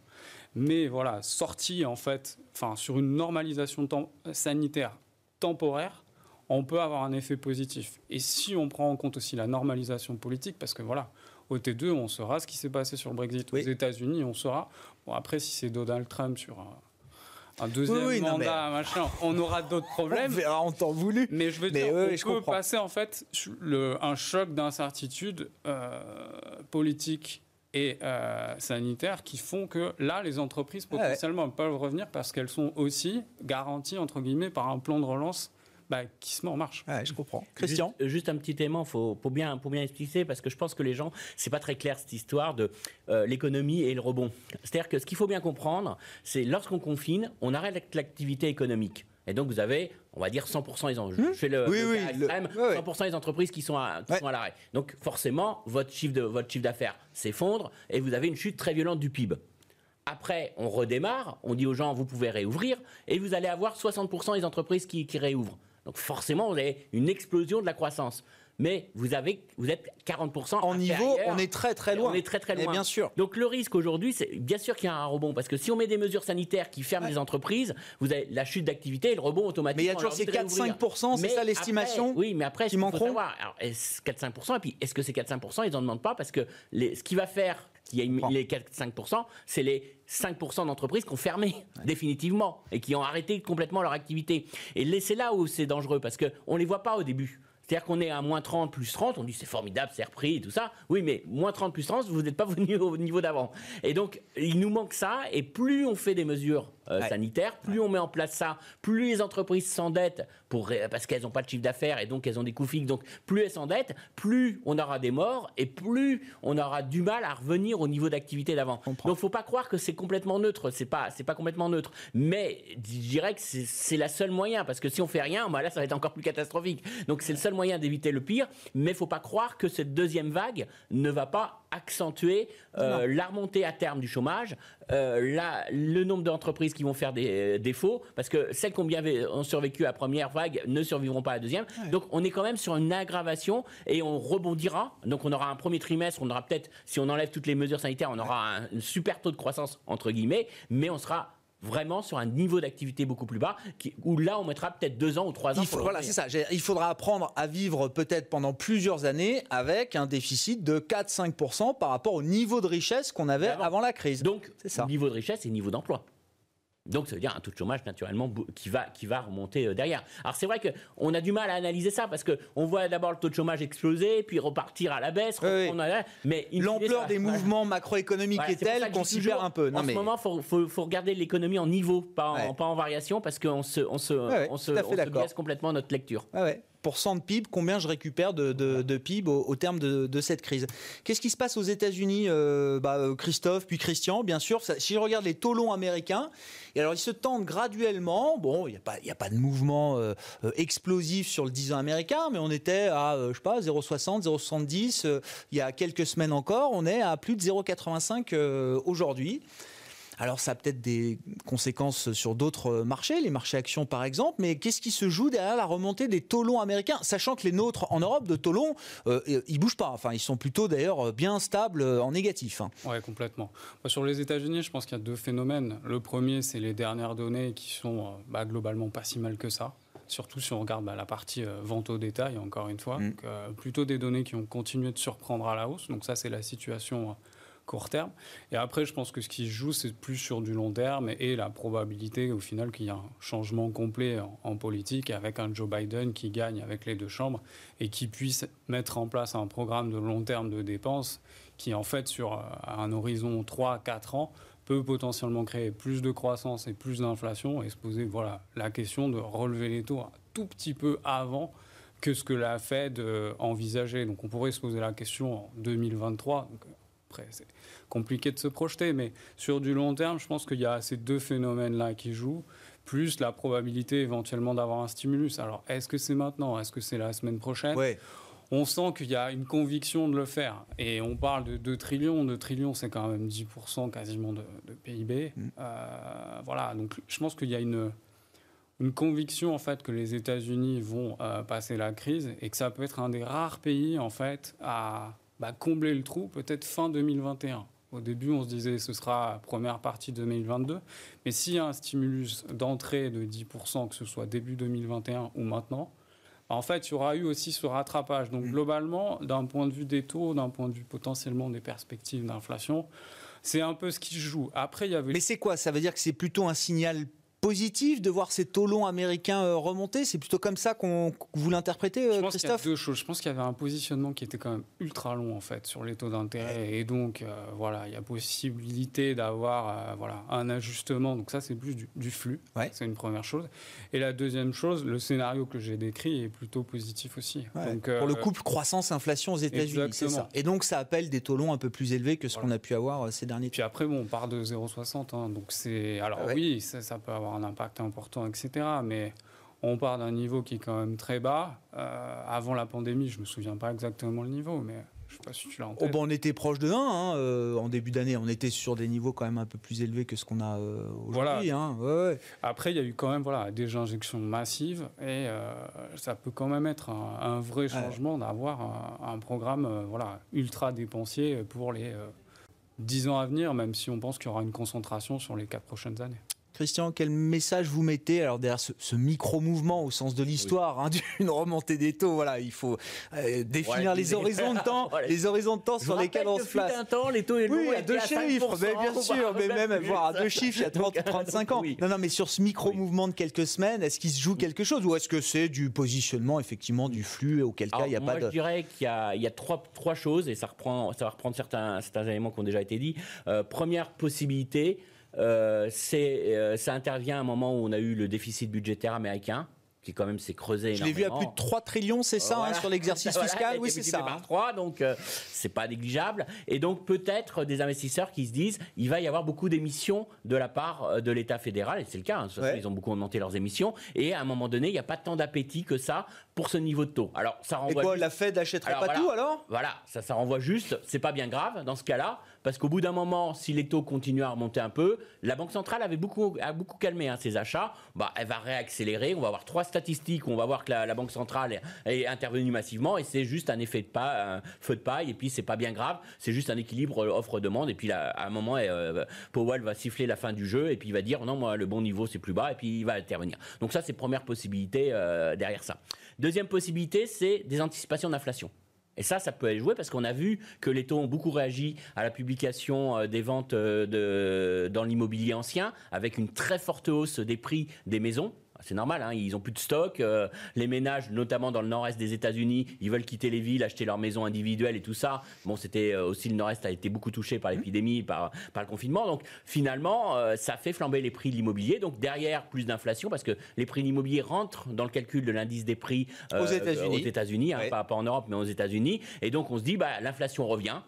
Mais voilà, sorti en fait, enfin, sur une normalisation sanitaire temporaire, on peut avoir un effet positif. Et si on prend en compte aussi la normalisation politique, parce que voilà, au T2, on saura ce qui s'est passé sur le Brexit. Aux États-Unis, on saura. Bon, après, si c'est Donald Trump sur un, deuxième mandat, machin, on aura d'autres <laughs> problèmes. on verra en temps voulu. Mais je veux dire, on peut passer en fait le, un choc d'incertitude euh, politique et euh, sanitaire qui font que là, les entreprises potentiellement peuvent revenir parce qu'elles sont aussi garanties, entre guillemets, par un plan de relance bah, qui se met en marche. je comprends. Christian juste, un petit élément, faut, pour, bien, pour bien expliquer, parce que je pense que les gens, c'est pas très clair cette histoire de euh, l'économie et le rebond. C'est-à-dire que ce qu'il faut bien comprendre, c'est lorsqu'on confine, on arrête l'activité économique. Et donc vous avez, on va dire 100% des enjeux. Je fais le, oui, oui, extrême, 100% des entreprises qui sont à, qui sont à l'arrêt. Donc forcément, votre chiffre de votre chiffre d'affaires s'effondre et vous avez une chute très violente du PIB. Après, on redémarre, on dit aux gens vous pouvez réouvrir et vous allez avoir 60% des entreprises qui, qui réouvrent. Donc forcément, vous avez une explosion de la croissance. Mais vous, avez, vous êtes 40% En niveau, on est très très loin. On est très très loin. bien sûr. Donc le risque aujourd'hui, c'est bien sûr qu'il y a un rebond. Parce que si on met des mesures sanitaires qui ferment les entreprises, vous avez la chute d'activité et le rebond automatique. Mais il y a toujours ces 4-5%, c'est ça l'estimation Oui, mais après, qui manqueront. Alors, 4-5%, et puis est-ce que ces 4-5%, ils n'en demandent pas? Parce que les, ce qui va faire qu'il y a les 4-5%, c'est les 5% d'entreprises qui ont fermé définitivement et qui ont arrêté complètement leur activité. Et c'est là où c'est dangereux parce qu'on ne les voit pas au début. C'est-à-dire qu'on est à moins 30, plus 30, on dit c'est formidable, c'est repris et tout ça. Oui, mais moins 30, plus 30, vous n'êtes pas <laughs> venu au niveau d'avant. Et donc, il nous manque ça, et plus on fait des mesures euh, sanitaires, plus on met en place ça, plus les entreprises s'endettent pour, parce qu'elles n'ont pas de chiffre d'affaires et donc elles ont des coûts fixes, donc plus elles s'endettent, plus on aura des morts et plus on aura du mal à revenir au niveau d'activité d'avant. Donc, il ne faut pas croire que c'est complètement neutre, c'est pas, c'est pas complètement neutre. Mais je dirais que c'est la seule moyen, parce que si on fait rien, bah là, ça va être encore plus catastrophique. Donc, c'est le seul moyen d'éviter le pire, mais il faut pas croire que cette deuxième vague ne va pas accentuer euh, la remontée à terme du chômage, euh, le nombre d'entreprises qui vont faire des euh, défauts, parce que celles qui ont bien ont survécu à la première vague ne survivront pas à la deuxième. Donc on est quand même sur une aggravation et on rebondira. Donc on aura un premier trimestre, on aura peut-être, si on enlève toutes les mesures sanitaires, on aura un super taux de croissance entre guillemets, mais on sera vraiment sur un niveau d'activité beaucoup plus bas, où là, on mettra peut-être deux ans ou trois ans. Il voilà, c'est ça. Il faudra apprendre à vivre peut-être pendant plusieurs années avec un déficit de 4-5% par rapport au niveau de richesse qu'on avait avant. la crise. Donc, ça. Niveau de richesse et niveau d'emploi. Donc, ça veut dire un taux de chômage naturellement qui va, qui va remonter euh, derrière. Alors, c'est vrai qu'on a du mal à analyser ça parce qu'on voit d'abord le taux de chômage exploser, puis repartir à la baisse. Mais l'ampleur des mouvements macroéconomiques est telle qu'on s'y perd un peu. en ce moment, il faut, regarder l'économie en niveau, pas en, pas en variation, parce qu'on se, on se, on se, on complètement notre lecture. ouais de PIB, combien je récupère de, PIB au, terme de, cette crise? Qu'est-ce qui se passe aux États-Unis, euh, bah, euh, Christophe, puis Christian, bien sûr? si je regarde les taux longs américains, et alors ils se tendent graduellement. Bon, il n'y a, pas, a pas de mouvement euh, explosif sur le 10 ans américain, mais on était à, je sais pas, 0,60, 0,70 il y a quelques semaines encore. On est à plus de 0,85 aujourd'hui. Alors ça a peut-être des conséquences sur d'autres marchés, les marchés actions par exemple, mais qu'est-ce qui se joue derrière la remontée des taux longs américains Sachant que les nôtres en Europe de taux longs, euh, ils bougent pas. Enfin, ils sont plutôt d'ailleurs bien stables en négatif. Hein. Oui, complètement. Sur les États-Unis, je pense qu'il y a deux phénomènes. Le premier, c'est les dernières données qui sont euh, bah, globalement pas si mal que ça surtout si on regarde bah, la partie euh, vente au détail, encore une fois. Mm. plutôt des données qui ont continué de surprendre à la hausse. Donc ça, c'est la situation court terme. Et après, je pense que ce qui se joue, c'est plus sur du long terme et la probabilité au final qu'il y ait un changement complet en, politique avec un Joe Biden qui gagne avec les deux chambres et qui puisse mettre en place un programme de long terme de dépenses qui, en fait, sur euh, un horizon 3-4 ans, peut potentiellement créer plus de croissance et plus d'inflation et se poser voilà, la question de relever les taux un tout petit peu avant que ce que la Fed euh, envisageait. Donc on pourrait se poser la question en 2023. Donc, après, c'est compliqué de se projeter, mais sur du long terme, je pense qu'il y a ces deux phénomènes-là qui jouent, plus la probabilité éventuellement d'avoir un stimulus. Alors, est-ce que c'est maintenant? Est-ce que c'est la semaine prochaine? On sent qu'il y a une conviction de le faire. Et on parle de 2 trillions. 2 trillions, c'est quand même 10% quasiment de, PIB. Mm. Euh, voilà, donc je pense qu'il y a une, une conviction en fait que les États-Unis vont euh, passer la crise et que ça peut être un des rares pays en fait à bah, combler le trou peut-être fin 2021. Au début, on se disait ce sera première partie 2022. Mais s'il y a un stimulus d'entrée de 10%, que ce soit début 2021 ou maintenant, en fait, il y aura eu aussi ce rattrapage. Donc, mm. globalement, d'un point de vue des taux, d'un point de vue potentiellement des perspectives d'inflation, c'est un peu ce qui se joue. Après, il y avait. Mais c'est quoi? Ça veut dire que c'est plutôt un signal positif de voir ces taux longs américains euh, remonter C'est plutôt comme ça qu'on vous l'interprétez, Christophe Je pense qu'il y a deux choses. Je pense qu'il y avait un positionnement qui était quand même ultra long en fait sur les taux d'intérêt et donc euh, voilà, il y a possibilité d'avoir euh, voilà un ajustement. Donc ça c'est plus du, flux. C'est une première chose. Et la deuxième chose, le scénario que j'ai décrit est plutôt positif aussi. Donc, Pour le couple croissance-inflation aux États-Unis, c'est ça. Et donc ça appelle des taux longs un peu plus élevés que ce qu'on a pu avoir ces derniers temps. Puis après bon, on part de 0,60. Hein, donc c'est alors oui, ça, ça peut avoir un impact important, etc. Mais on part d'un niveau qui est quand même très bas. Euh, avant la pandémie, je me souviens pas exactement le niveau, mais je sais pas si tu l'as en tête. Oh, on était proche de 1 hein, euh, en début d'année. On était sur des niveaux quand même un peu plus élevés que ce qu'on a euh, aujourd'hui. Voilà. Hein. Après, il y a eu quand même voilà, des injections massives et ça peut quand même être un, vrai changement d'avoir un, un, programme voilà, ultra dépensier pour les 10 ans à venir, même si on pense qu'il y aura une concentration sur les 4 prochaines années. Christian, quel message vous mettez alors derrière ce, micro-mouvement au sens de l'histoire hein, <laughs> d'une remontée des taux Voilà, il faut euh, définir <laughs> les horizons de temps, les horizons de temps sur lesquels on se place. Un temps, les taux oui, à deux chiffres, mais bien <laughs> sûr, mais même voir à deux chiffres, il y a 30 ou 35 ans. Non, non, mais sur ce micro-mouvement de quelques semaines, est-ce qu'il se joue quelque chose ou est-ce que c'est du positionnement effectivement du flux auquel cas il n'y a pas de. Je dirais qu'il y a, il y a trois, trois choses et ça reprend, ça va reprendre certains, certains éléments qui ont déjà été dits. Euh, première possibilité. Euh, euh, ça intervient à un moment où on a eu le déficit budgétaire américain qui quand même s'est creusé Je l'ai vu à plus de 3 trillions, c'est ça, hein, sur l'exercice <laughs> fiscal Oui, c'est ça. Par 3, donc euh, c'est pas négligeable. Et donc peut-être des investisseurs qui se disent, il va y avoir beaucoup d'émissions de la part de l'État fédéral, et c'est le cas, hein, ils ont beaucoup augmenté leurs émissions, et à un moment donné, il n'y a pas tant d'appétit que ça pour ce niveau de taux. Alors ça renvoie. Et quoi, la Fed n'achèterait pas tout alors? Voilà, ça, ça renvoie juste, c'est pas bien grave dans ce cas-là, parce qu'au bout d'un moment, si les taux continuent à remonter un peu, la Banque centrale avait beaucoup, a beaucoup calmé hein, ses achats. Bah, elle va réaccélérer. On va avoir trois statistiques on va voir que la, Banque centrale est, intervenue massivement et c'est juste un effet de pas, feu de paille. Et puis c'est pas bien grave. C'est juste un équilibre euh, offre-demande. Et puis là, à un moment, euh, Powell va siffler la fin du jeu et puis il va dire non, moi le bon niveau c'est plus bas et puis il va intervenir. Donc ça c'est première possibilité euh, derrière ça. Deuxième possibilité, c'est des anticipations d'inflation. Et ça, ça peut être joué parce qu'on a vu que les taux ont beaucoup réagi à la publication euh, des ventes euh, dans l'immobilier ancien, avec une très forte hausse des prix des maisons c'est normal, hein, ils ont plus de stock. Euh, les ménages, notamment dans le nord-est des États-Unis, ils veulent quitter les villes, acheter leur maison individuelle et tout ça. Bon, c'était euh, aussi le nord-est a été beaucoup touché par l'épidémie, par, par le confinement. Donc finalement, euh, ça fait flamber les prix de l'immobilier. Donc derrière, plus d'inflation parce que les prix de l'immobilier rentrent dans le calcul de l'indice des prix aux États-Unis, aux États-Unis hein, pas, pas en Europe, mais aux États-Unis. Et donc on se dit, bah, l'inflation revient,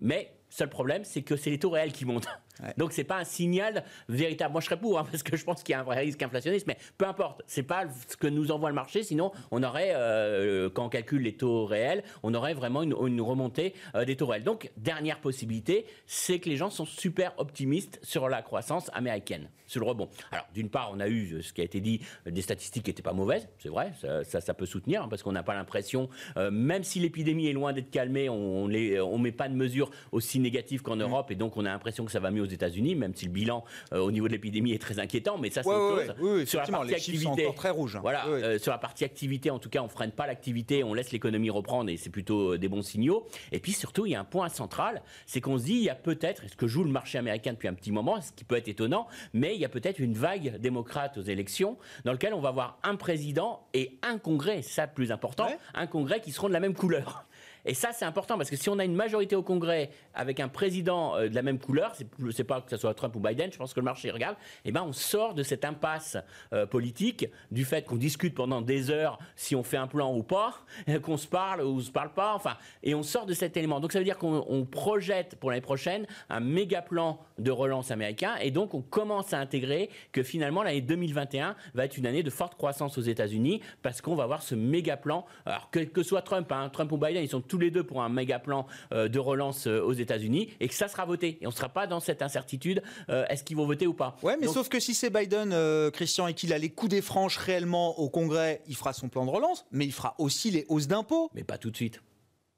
mais Seul problème, c'est que c'est les taux réels qui montent. Donc c'est pas un signal véritable. Moi je serais pour, hein, <laughs> parce que je pense qu'il y a un vrai risque inflationniste, mais peu importe. C'est pas ce que nous envoie le marché. Sinon, on aurait, euh, quand on calcule les taux réels, on aurait vraiment une, remontée euh, des taux réels. Donc dernière possibilité, c'est que les gens sont super optimistes sur la croissance américaine, sur le rebond. Alors d'une part, on a eu ce qui a été dit, des statistiques qui n'étaient pas mauvaises, c'est vrai, ça, ça, peut soutenir, hein, parce qu'on n'a pas l'impression, euh, même si l'épidémie est loin d'être calmée, on ne on met pas de mesures aussi négatif qu'en Europe, et donc on a l'impression que ça va mieux aux États-Unis, même si le bilan euh, au niveau de l'épidémie est très inquiétant. Mais ça, c'est autre chose. sur la partie activité, très rouge. Voilà, euh, sur la partie activité, en tout cas, on freine pas l'activité, on laisse l'économie reprendre, et c'est plutôt euh, des bons signaux. Et puis surtout, il y a un point central, c'est qu'on se dit, il y a peut-être, ce que joue le marché américain depuis un petit moment, ce qui peut être étonnant, mais il y a peut-être une vague démocrate aux élections dans lequel on va avoir un président et un congrès, ça le plus important, un congrès qui seront de la même couleur. Et ça, c'est important parce que si on a une majorité au Congrès avec un président euh, de la même couleur, c'est pas que ce soit Trump ou Biden, je pense que le marché regarde, et eh ben on sort de cette impasse euh, politique du fait qu'on discute pendant des heures si on fait un plan ou pas, <laughs> qu'on se parle ou se parle pas, enfin, et on sort de cet élément. Donc ça veut dire qu'on projette pour l'année prochaine un méga plan de relance américain, et donc on commence à intégrer que finalement l'année 2021 va être une année de forte croissance aux États-Unis parce qu'on va avoir ce méga plan. Alors que, que soit Trump, hein, Trump ou Biden, ils sont tous tous les deux pour un méga plan euh, de relance euh, aux États-Unis et que ça sera voté. Et on ne sera pas dans cette incertitude euh, est-ce qu'ils vont voter ou pas Ouais, mais sauf que si c'est Biden, Christian, et qu'il a les coups des franches réellement au Congrès, il fera son plan de relance, mais il fera aussi les hausses d'impôts. Mais pas tout de suite.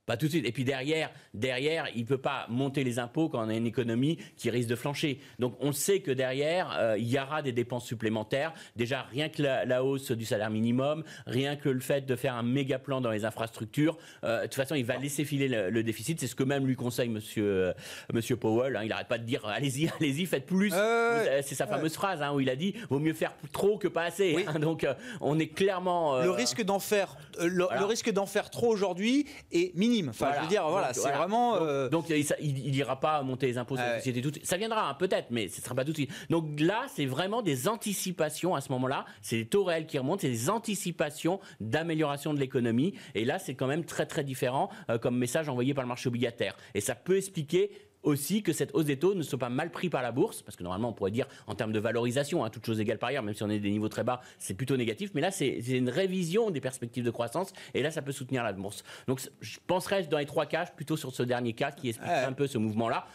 Pas tout de suite. Et puis derrière, derrière, il peut pas monter les impôts quand on a une économie qui risque de flancher. Donc on sait que derrière, euh, il y aura des dépenses supplémentaires. Déjà, rien que la, hausse du salaire minimum, rien que le fait de faire un méga plan dans les infrastructures. Euh, de toute façon, il va laisser filer le, déficit. C'est ce que même lui conseille Monsieur euh, Monsieur Powell. Hein. Il n'arrête pas de dire allez-y, <laughs> allez-y, faites plus. C'est sa fameuse phrase hein, où il a dit vaut mieux faire trop que pas assez. Hein. Donc on est clairement le risque d'en faire le, risque d'en faire trop aujourd'hui est minime. Enfin, je veux dire, voilà, c'est vraiment. Donc, il, n'ira pas monter les impôts sur les sociétés tout Ça viendra peut-être, mais ce sera pas tout de suite. Donc là, c'est vraiment des anticipations à ce moment-là. C'est les taux réels qui remontent, c'est des anticipations d'amélioration de l'économie. Et là, c'est quand même très très différent euh, comme message envoyé par le marché obligataire. Et ça peut expliquer aussi que cette hausse des taux ne soit pas mal pris par la bourse, parce que normalement on pourrait dire en termes de valorisation, hein, toute chose égale par ailleurs, même si on est des niveaux très bas, c'est plutôt négatif, mais là c'est une révision des perspectives de croissance, et là ça peut soutenir la bourse. Donc je penserais dans les trois cas, plutôt sur ce dernier cas qui explique un peu ce mouvement-là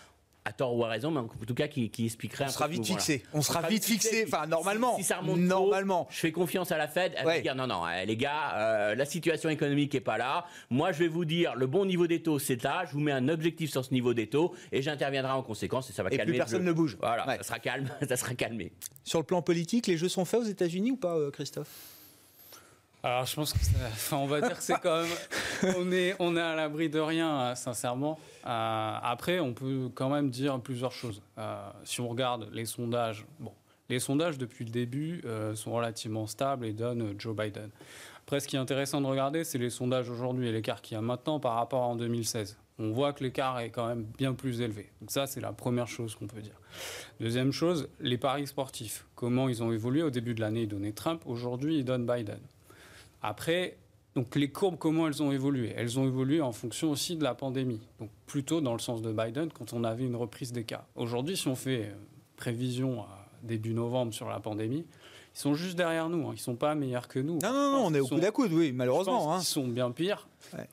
à tort ou à raison, mais en tout cas qui, expliquerait. On sera vite fixé. On, sera, vite fixé. Enfin, normalement. Si, ça remonte normalement, je fais confiance à la Fed. Elle va dire non, non, eh, les gars, euh, la situation économique est pas là. Moi, je vais vous dire le bon niveau des taux, c'est là. Je vous mets un objectif sur ce niveau des taux et j'interviendrai en conséquence et ça va et calmer. Plus personne ne bouge. Voilà, ça sera calme, <laughs> ça sera calmé. Sur le plan politique, les jeux sont faits aux États-Unis ou pas, euh, Christophe? Alors je pense que, <laughs> enfin, on va dire que c'est quand même, on est, on est à l'abri de rien, euh, sincèrement. Euh, après, on peut quand même dire plusieurs choses. Euh, si on regarde les sondages, bon, les sondages depuis le début sont relativement stables et donnent Joe Biden. Après, ce qui est intéressant de regarder, c'est les sondages aujourd'hui et l'écart qu'il y a maintenant par rapport à en 2016. On voit que l'écart est quand même bien plus élevé. Donc ça, c'est la première chose qu'on peut dire. Deuxième chose, les paris sportifs. Comment ils ont évolué au début de l'année, ils donnaient Trump. Aujourd'hui, ils donnent Biden. Après, donc les courbes, comment elles ont évolué? Elles ont évolué en fonction aussi de la pandémie. Donc plutôt dans le sens de Biden quand on avait une reprise des cas. Aujourd'hui, si on fait euh, prévision à début novembre sur la pandémie, ils sont juste derrière nous. Hein. Ils ne sont pas meilleurs que nous. Non, non, non, on est au coude à coude, oui, malheureusement. Hein. Ils sont bien pires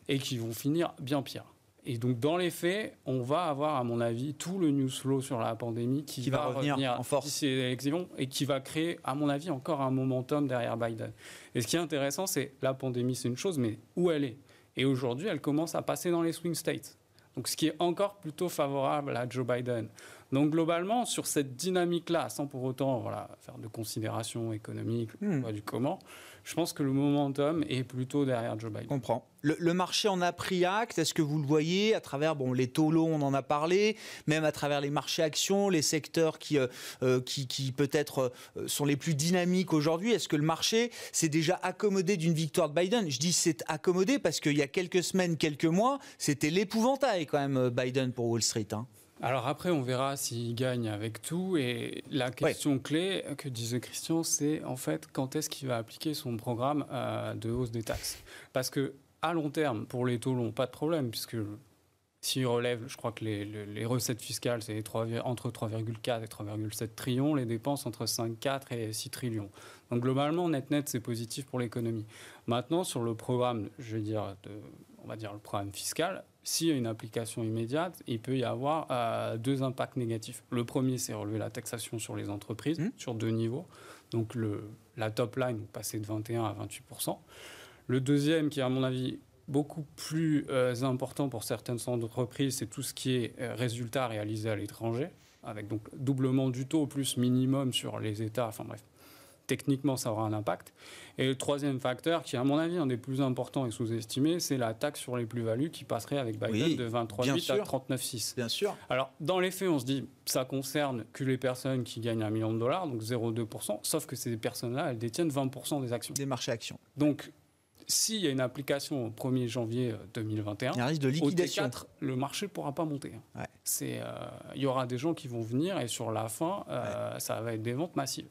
et qui vont finir bien pire. Et donc, dans les faits, on va avoir, à mon avis, tout le news flow sur la pandémie qui, va, revenir, en force ces élections et qui va créer, à mon avis, encore un momentum derrière Biden. Et ce qui est intéressant, c'est la pandémie, c'est une chose, mais où elle est? Et aujourd'hui, elle commence à passer dans les swing states. Donc, ce qui est encore plutôt favorable à Joe Biden. Donc, globalement, sur cette dynamique-là, sans pour autant voilà, faire de considérations économiques, hmm. du comment, je pense que le momentum est plutôt derrière Joe Biden. Comprends. Le, marché en a pris acte. Est-ce que vous le voyez à travers bon, les taux low, on en a parlé, même à travers les marchés actions, les secteurs qui, euh, euh, qui, qui peut-être euh, sont les plus dynamiques aujourd'hui Est-ce que le marché s'est déjà accommodé d'une victoire de Biden? Je dis c'est accommodé parce qu'il y a quelques semaines, quelques mois, c'était l'épouvantail quand même Biden pour Wall Street. Hein. Alors après, on verra s'il gagne avec tout. Et la question clé que disait Christian, c'est en fait quand est-ce qu'il va appliquer son programme euh, de hausse des taxes? Parce que à long terme, pour les taux longs, pas de problème, puisque s'il relève, je crois que les, recettes fiscales, c'est entre 3,4 et 3,7 trillions, les dépenses entre 5,4 et 6 trillions. Donc globalement, net-net, c'est positif pour l'économie. Maintenant, sur le programme, je veux dire, on va dire le programme fiscal, s'il y a une application immédiate, il peut y avoir euh, deux impacts négatifs. Le premier, c'est relever la taxation sur les entreprises, mmh. sur deux niveaux. Donc le, la top line, passer de 21 à 28% Le deuxième, qui est à mon avis beaucoup plus euh, important pour certaines entreprises, c'est tout ce qui est euh, résultats réalisés à l'étranger, avec donc doublement du taux plus minimum sur les États. Enfin bref, techniquement, ça aura un impact. Et le troisième facteur, qui à mon avis un des plus importants et sous-estimés, c'est la taxe sur les plus-values qui passerait avec Biden de 23,8 à 39,6. Bien sûr. Alors, dans les faits, on se dit, ça concerne que les personnes qui gagnent un million de dollars, donc 0,2%, sauf que ces personnes-là, elles détiennent 20% des actions. Des marchés actions. Donc, s'il y a une application au 1er janvier 2021, il y a un risque de liquidation. T4, le marché ne pourra pas monter. C'est, euh, il y aura des gens qui vont venir et sur la fin, euh, ça va être des ventes massives.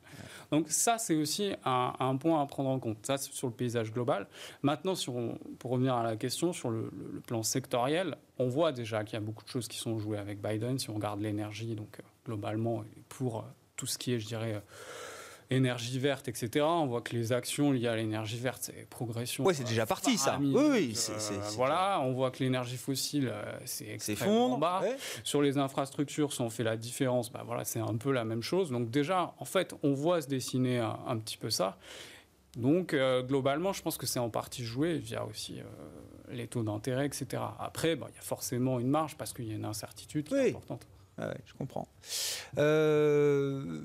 Donc ça, c'est aussi un, point à prendre en compte. Ça, c'est sur le paysage global. Maintenant, sur, pour revenir à la question, sur le, plan sectoriel, on voit déjà qu'il y a beaucoup de choses qui sont jouées avec Biden. Si on regarde l'énergie, donc euh, globalement, pour tout ce qui est, je dirais, énergie verte, etc. On voit que les actions liées à l'énergie verte, c'est progression. Oui, c'est déjà parti, ça. Oui, oui. Euh, voilà, on voit que l'énergie fossile, euh, c'est extrêmement bas. Sur les infrastructures, si on fait la différence, bah voilà, c'est un peu la même chose. Donc déjà, en fait, on voit se dessiner un, petit peu ça. Donc, euh, globalement, je pense que c'est en partie joué via aussi les taux d'intérêt, etc. Après, il y a forcément une marge parce qu'il y a une incertitude qui est importante. Ah je comprends. Euh,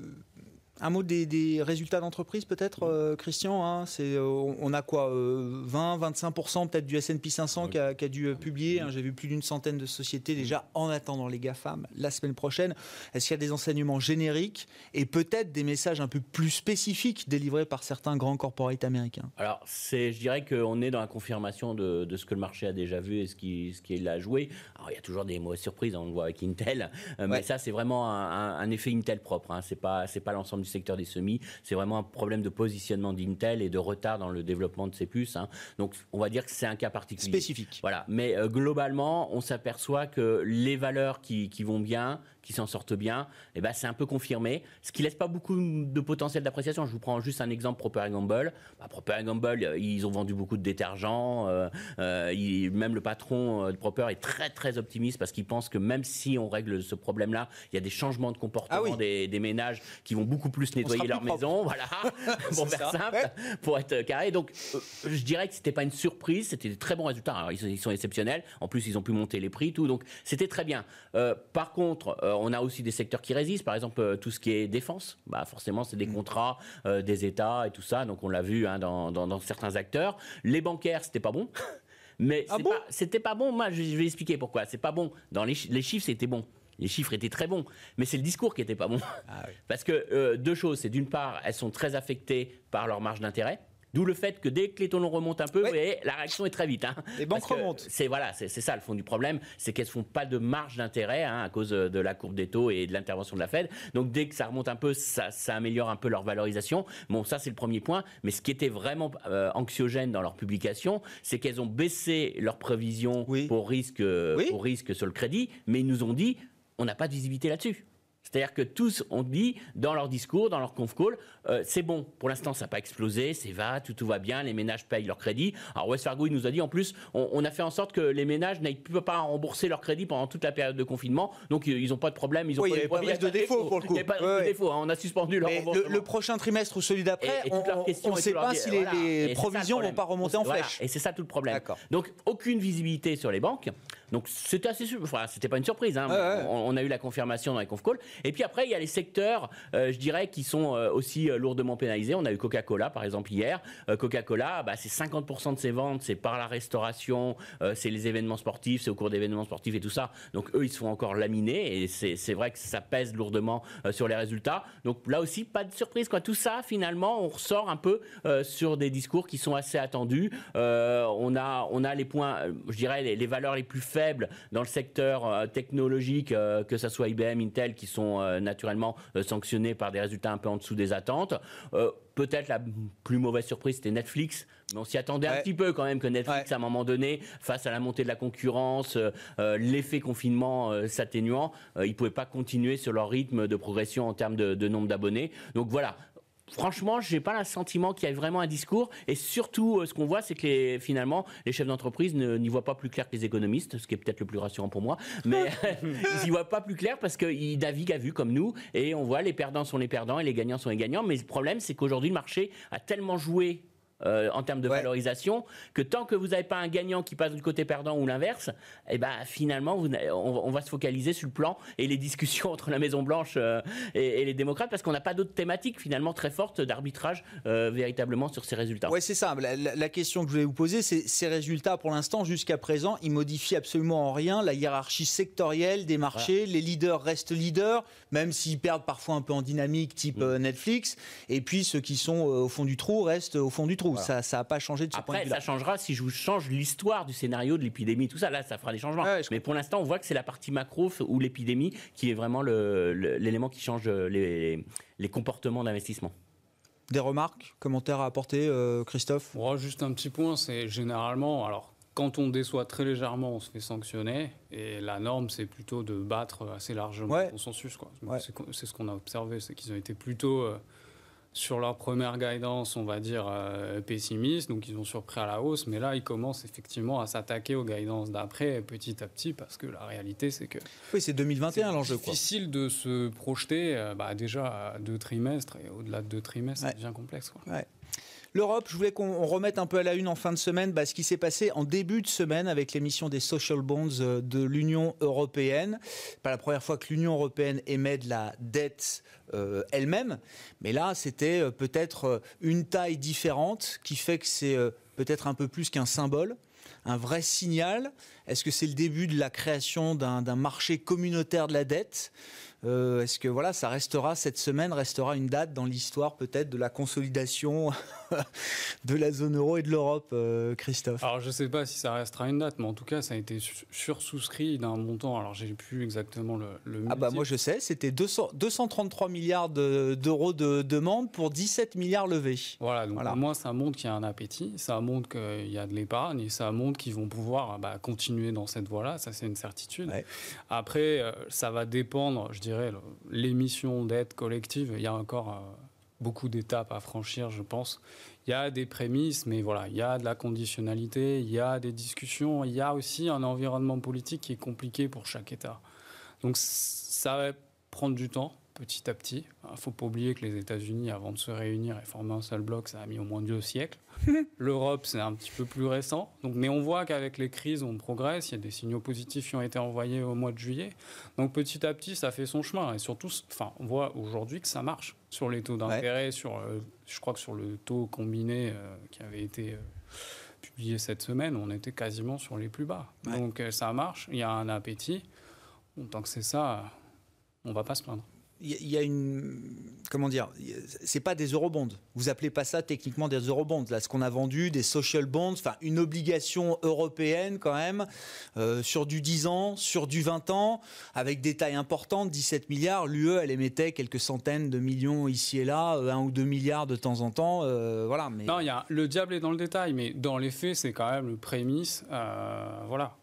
un mot des, résultats d'entreprise peut-être, euh, Christian hein, c'est, euh, on a quoi 20, 25% peut-être du S&P 500 qui, a, dû publier. Hein, j'ai vu plus d'une centaine de sociétés déjà en attendant les GAFAM la semaine prochaine. Est-ce qu'il y a des enseignements génériques et peut-être des messages un peu plus spécifiques délivrés par certains grands corporates américains? Alors, c'est, je dirais qu'on est dans la confirmation de, ce que le marché a déjà vu et ce qu'il ce qui a joué. Alors, il y a toujours des mauvaises surprises, on le voit avec Intel, mais ça, c'est vraiment un, effet Intel propre. Hein. C'est pas, c'est pas l'ensemble du secteur des semis. C'est vraiment un problème de positionnement d'Intel et de retard dans le développement de ses puces. Hein. Donc, on va dire que c'est un cas particulier. Spécifique. Voilà. Mais euh, globalement, on s'aperçoit que les valeurs qui, qui vont bien, qui s'en sortent bien, eh ben, c'est un peu confirmé. Ce qui laisse pas beaucoup de potentiel d'appréciation. Je vous prends juste un exemple Proper Gamble. Bah, Proper Gamble, euh, ils ont vendu beaucoup de détergents. Euh, euh même le patron de Proper est très très optimiste parce qu'il pense que même si on règle ce problème-là, il y a des changements de comportement ah des, des, ménages qui vont beaucoup plus nettoyer leur maison. Voilà, <laughs> <laughs> pour faire simple, pour être carré. Donc, je dirais que c'était pas une surprise. C'était des très bons résultats. ils, sont exceptionnels. En plus, ils ont pu monter les prix, tout. Donc, c'était très bien. par contre, on a aussi des secteurs qui résistent, par exemple euh, tout ce qui est défense. Bah, forcément, c'est des mm. contrats euh, des États et tout ça, donc on l'a vu hein, dans, certains acteurs. Les bancaires, c'était pas bon. <laughs> Mais ah c'était pas bon. Moi, je vais expliquer pourquoi. C'est pas bon. Dans les, chiffres, c'était bon. Les chiffres étaient très bons, mais c'est le discours qui était pas bon. Ah <laughs> Parce que euh, deux choses, c'est d'une part, elles sont très affectées par leur marge d'intérêt. D'où le fait que dès que les taux remontent un peu, la réaction est très vite. Hein. les banques remontent. C'est voilà, c'est ça le fond du problème, c'est qu'elles ne font pas de marge d'intérêt hein, à cause de la courbe des taux et de l'intervention de la Fed. Donc dès que ça remonte un peu, ça, améliore un peu leur valorisation. Bon, ça c'est le premier point. Mais ce qui était vraiment euh, anxiogène dans leur publication, c'est qu'elles ont baissé leurs prévisions pour risque, pour risque sur le crédit, mais ils nous ont dit on n'a pas de visibilité là-dessus. C'est-à-dire que tous ont dit dans leur discours, dans leur conf call, euh, c'est bon, pour l'instant ça n'a pas explosé, c'est va, tout, tout va bien, les ménages payent leur crédit. Alors West Fargo, il nous a dit en plus, on, a fait en sorte que les ménages n'aient pas rembourser leur crédit pendant toute la période de confinement, donc ils n'ont pas de problème, ils ont pas, de, de défaut pour le coup. Il n'y a pas de défaut, hein, on a suspendu leur le, le, prochain trimestre ou celui d'après, on ne sait pas si les, provisions ne vont pas remonter en flèche. Et c'est ça tout le problème. Donc aucune visibilité sur les banques. Donc c'était assez, enfin c'était pas une surprise. Hein. On, a eu la confirmation dans les conf calls. Et puis après il y a les secteurs, euh, je dirais, qui sont euh, aussi euh, lourdement pénalisés. On a eu Coca-Cola par exemple hier. Coca-Cola, bah, c'est 50% de ses ventes, c'est par la restauration, c'est les événements sportifs, c'est au cours d'événements sportifs et tout ça. Donc eux ils se font encore laminer et c'est vrai que ça pèse lourdement sur les résultats. Donc là aussi pas de surprise quoi. Tout ça finalement on ressort un peu sur des discours qui sont assez attendus. on a on a les points, je dirais les, les valeurs les plus faibles dans le secteur euh, technologique, euh, que ce soit IBM, Intel, qui sont euh, naturellement sanctionnés par des résultats un peu en dessous des attentes. Peut-être la plus mauvaise surprise, c'était Netflix. Mais on s'y attendait un petit peu quand même que Netflix, à un moment donné, face à la montée de la concurrence, l'effet confinement s'atténuant, ils ne pouvaient pas continuer sur leur rythme de progression en termes de, de nombre d'abonnés. Donc voilà, franchement, j'ai pas le sentiment qu'il y ait vraiment un discours. Et surtout, euh, ce qu'on voit, c'est que finalement, les chefs d'entreprise n'y voient pas plus clair que les économistes, ce qui est peut-être le plus rassurant pour moi. Mais <laughs> <laughs> ils n'y voient pas plus clair parce qu'ils naviguent à vue comme nous. Et on voit les perdants sont les perdants et les gagnants sont les gagnants. Mais le problème, c'est qu'aujourd'hui, le marché a tellement joué euh, en termes de valorisation, que tant que vous n'avez pas un gagnant qui passe du côté perdant ou l'inverse, eh ben, finalement, on, va se focaliser sur le plan et les discussions <laughs> entre la Maison-Blanche euh, et, les démocrates, parce qu'on n'a pas d'autres thématiques finalement très fortes d'arbitrage euh, véritablement sur ces résultats. Oui, c'est ça. La, question que je voulais vous poser, c'est ces résultats, pour l'instant, jusqu'à présent, ils modifient absolument en rien la hiérarchie sectorielle des marchés. Les leaders restent leaders, même s'ils perdent parfois un peu en dynamique, type mm. Netflix. Et puis ceux qui sont au fond du trou restent au fond du trou. Ça n'a pas changé de ce Après, point de ça changera si je vous change l'histoire du scénario de l'épidémie, tout ça. Là, ça fera des changements. Mais pour l'instant, on voit que c'est la partie macro ou l'épidémie qui est vraiment l'élément qui change les, comportements d'investissement. Des remarques, commentaires à apporter, euh, Christophe? Juste un petit point, c'est généralement, alors quand on déçoit très légèrement, on se fait sanctionner. Et la norme, c'est plutôt de battre assez largement le consensus. C'est ce qu'on a observé, c'est qu'ils ont été plutôt euh, sur leur première guidance, on va dire, euh, pessimiste, donc ils ont surpris à la hausse, mais là, ils commencent effectivement à s'attaquer aux guidances d'après petit à petit, parce que la réalité, c'est que... Oui, c'est 2021 l'enjeu. C'est difficile de se projeter euh, bah, déjà à deux trimestres, et au-delà de deux trimestres, c'est bien complexe. Quoi. L'Europe, je voulais qu'on remette un peu à la une en fin de semaine bah, ce qui s'est passé en début de semaine avec l'émission des social bonds euh, de l'Union européenne. Pas la première fois que l'Union européenne émet de la dette euh, elle-même, mais là, c'était euh, peut-être une taille différente qui fait que c'est peut-être un peu plus qu'un symbole un vrai signal Est-ce que c'est le début de la création d'un marché communautaire de la dette? Euh, est-ce que voilà, ça restera cette semaine restera une date dans l'histoire peut-être de la consolidation <laughs> de la zone euro et de l'Europe, euh, Christophe? Alors je ne sais pas si ça restera une date, mais en tout cas ça a été sursouscrit d'un montant. Alors j'ai plus exactement le. le ah bah moi je sais, c'était 233 milliards d'euros de, demande pour 17 milliards levés. Voilà, donc voilà. ça montre qu'il y a un appétit, ça montre qu'il y a de l'épargne et ça montre qu'ils vont pouvoir bah, continuer dans cette voie-là. Ça c'est une certitude. Après euh, ça va dépendre, je dirais l'émission d'aide collective, il y a encore euh, beaucoup d'étapes à franchir, je pense. Il y a des prémices, mais voilà, il y a de la conditionnalité, il y a des discussions, il y a aussi un environnement politique qui est compliqué pour chaque État. Donc ça va prendre du temps petit à petit. Il ne faut pas oublier que les États-Unis, avant de se réunir et former un seul bloc, ça a mis au moins deux siècles. <laughs> L'Europe, c'est un petit peu plus récent. Donc, mais on voit qu'avec les crises, on progresse. Il y a des signaux positifs qui ont été envoyés au mois de juillet. Donc petit à petit, ça fait son chemin. Et surtout, enfin, on voit aujourd'hui que ça marche sur les taux d'intérêt, sur, euh, je crois que sur le taux combiné euh, qui avait été euh, publié cette semaine, on était quasiment sur les plus bas. Donc ça marche. Il y a un appétit. tant que c'est ça, on va pas se plaindre il y a une comment dire c'est pas des eurobonds. Vous appelez pas ça techniquement des eurobonds. Là ce qu'on a vendu des social bonds enfin une obligation européenne quand même euh, sur du 10 ans sur du 20 ans avec des tailles importantes 17 milliards. l'UE elle émettait quelques centaines de millions ici et là euh, un ou deux milliards de temps en temps euh, voilà non y a le diable est dans le détail mais dans les faits c'est quand même le prémisse voilà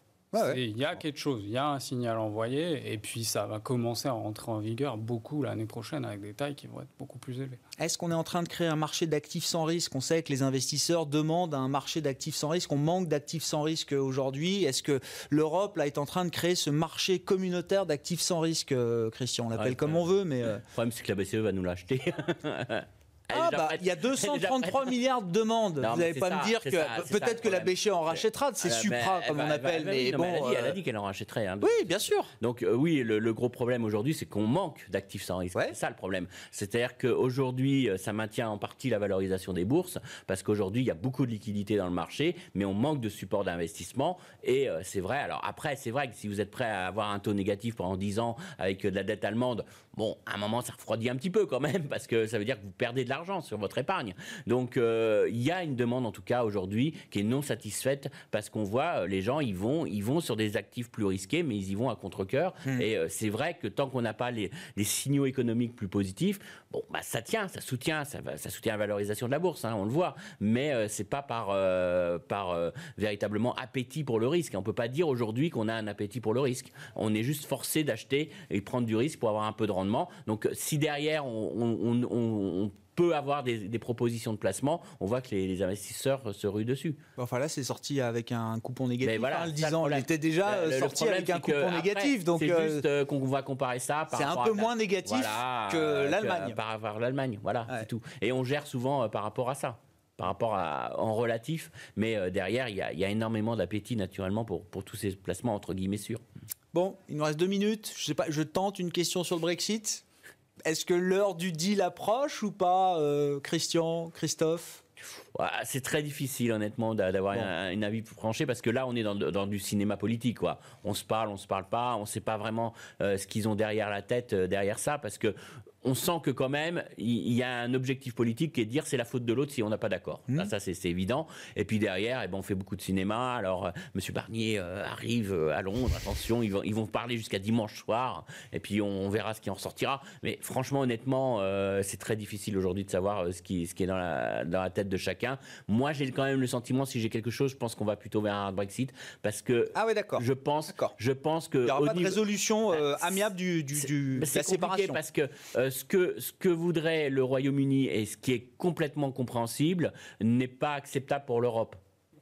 il y a quelque chose, il y a un signal envoyé, et puis ça va commencer à rentrer en vigueur beaucoup l'année prochaine avec des tailles qui vont être beaucoup plus élevées. Est-ce qu'on est en train de créer un marché d'actifs sans risque? On sait que les investisseurs demandent un marché d'actifs sans risque. On manque d'actifs sans risque aujourd'hui. Est-ce que l'Europe là est en train de créer ce marché communautaire d'actifs sans risque, euh, Christian? On l'appelle comme on veut, mais euh, le problème c'est que la BCE va nous l'acheter. <laughs> Ah bah, il y a 233 milliards de demandes. vous n'allez pas me dire que peut-être que la BCE en rachètera de ces Supra, comme on appelle. Mais, bon, elle a dit, qu'elle en rachèterait. Hein, oui, bien sûr. Donc euh, oui, le, gros problème aujourd'hui, c'est qu'on manque d'actifs sans risque. C'est ça le problème. C'est-à-dire qu'aujourd'hui, euh, ça maintient en partie la valorisation des bourses, parce qu'aujourd'hui, il y a beaucoup de liquidités dans le marché, mais on manque de support d'investissement. Et euh, c'est vrai. Alors après, c'est vrai que si vous êtes prêt à avoir un taux négatif pendant 10 ans avec de la dette allemande, bon, à un moment, ça refroidit un petit peu quand même, <laughs> parce que ça veut dire que vous perdez de l'argent sur votre épargne. Donc, euh, il y a une demande, en tout cas, aujourd'hui, qui est non satisfaite, parce qu'on voit, euh, les gens, ils vont, ils vont sur des actifs plus risqués, mais ils y vont à contre-coeur. Hmm. Et euh, c'est vrai que tant qu'on n'a pas les, signaux économiques plus positifs, bon, bah, ça tient, ça soutient, ça, ça soutient la valorisation de la bourse, hein, on le voit. Mais c'est pas par, par véritablement appétit pour le risque. On peut pas dire aujourd'hui qu'on a un appétit pour le risque. On est juste forcé d'acheter et prendre du risque pour avoir un peu de rendement donc si derrière on, peut avoir des, propositions de placement, on voit que les, investisseurs se ruent dessus. Enfin là, c'est sorti avec un coupon négatif. Mais voilà, hein, le était déjà sorti avec un coupon négatif. Donc c'est euh, juste euh, qu'on va comparer ça. C'est un peu moins négatif que l'Allemagne. Par rapport à l'Allemagne, voilà, c'est tout. Et on gère souvent euh, par rapport à ça par rapport à en relatif, mais derrière il y, a, énormément d'appétit naturellement pour, pour tous ces placements entre guillemets sûrs. Bon, il nous reste deux minutes. Je sais pas, je tente une question sur le Brexit. Est-ce que l'heure du deal approche ou pas, euh, Christian, Christophe? C'est très difficile, honnêtement, d'avoir un, avis tranché parce que là, on est dans, du cinéma politique. Quoi. On se parle, on se parle pas, on ne sait pas vraiment euh, ce qu'ils ont derrière la tête, euh, derrière ça, parce que on sent que quand même, il y, a un objectif politique qui est de dire c'est la faute de l'autre si on n'a pas d'accord. Mmh. Ça, c'est évident. Et puis derrière, eh ben, on fait beaucoup de cinéma. Alors, euh, Monsieur Barnier euh, arrive euh, à Londres, attention, ils vont, ils vont parler jusqu'à dimanche soir. Et puis on, verra ce qui en sortira. Mais franchement, honnêtement, c'est très difficile aujourd'hui de savoir ce qui, ce qui est dans la, dans la tête de chacun. Moi, j'ai quand même le sentiment, si j'ai quelque chose, je pense qu'on va plutôt vers un Brexit. Parce que ah ouais, d'accord. je pense, je pense que. Il n'y aura pas de résolution bah, amiable du, du, du de la séparation. Parce que ce que, voudrait le Royaume-Uni et ce qui est complètement compréhensible n'est pas acceptable pour l'Europe.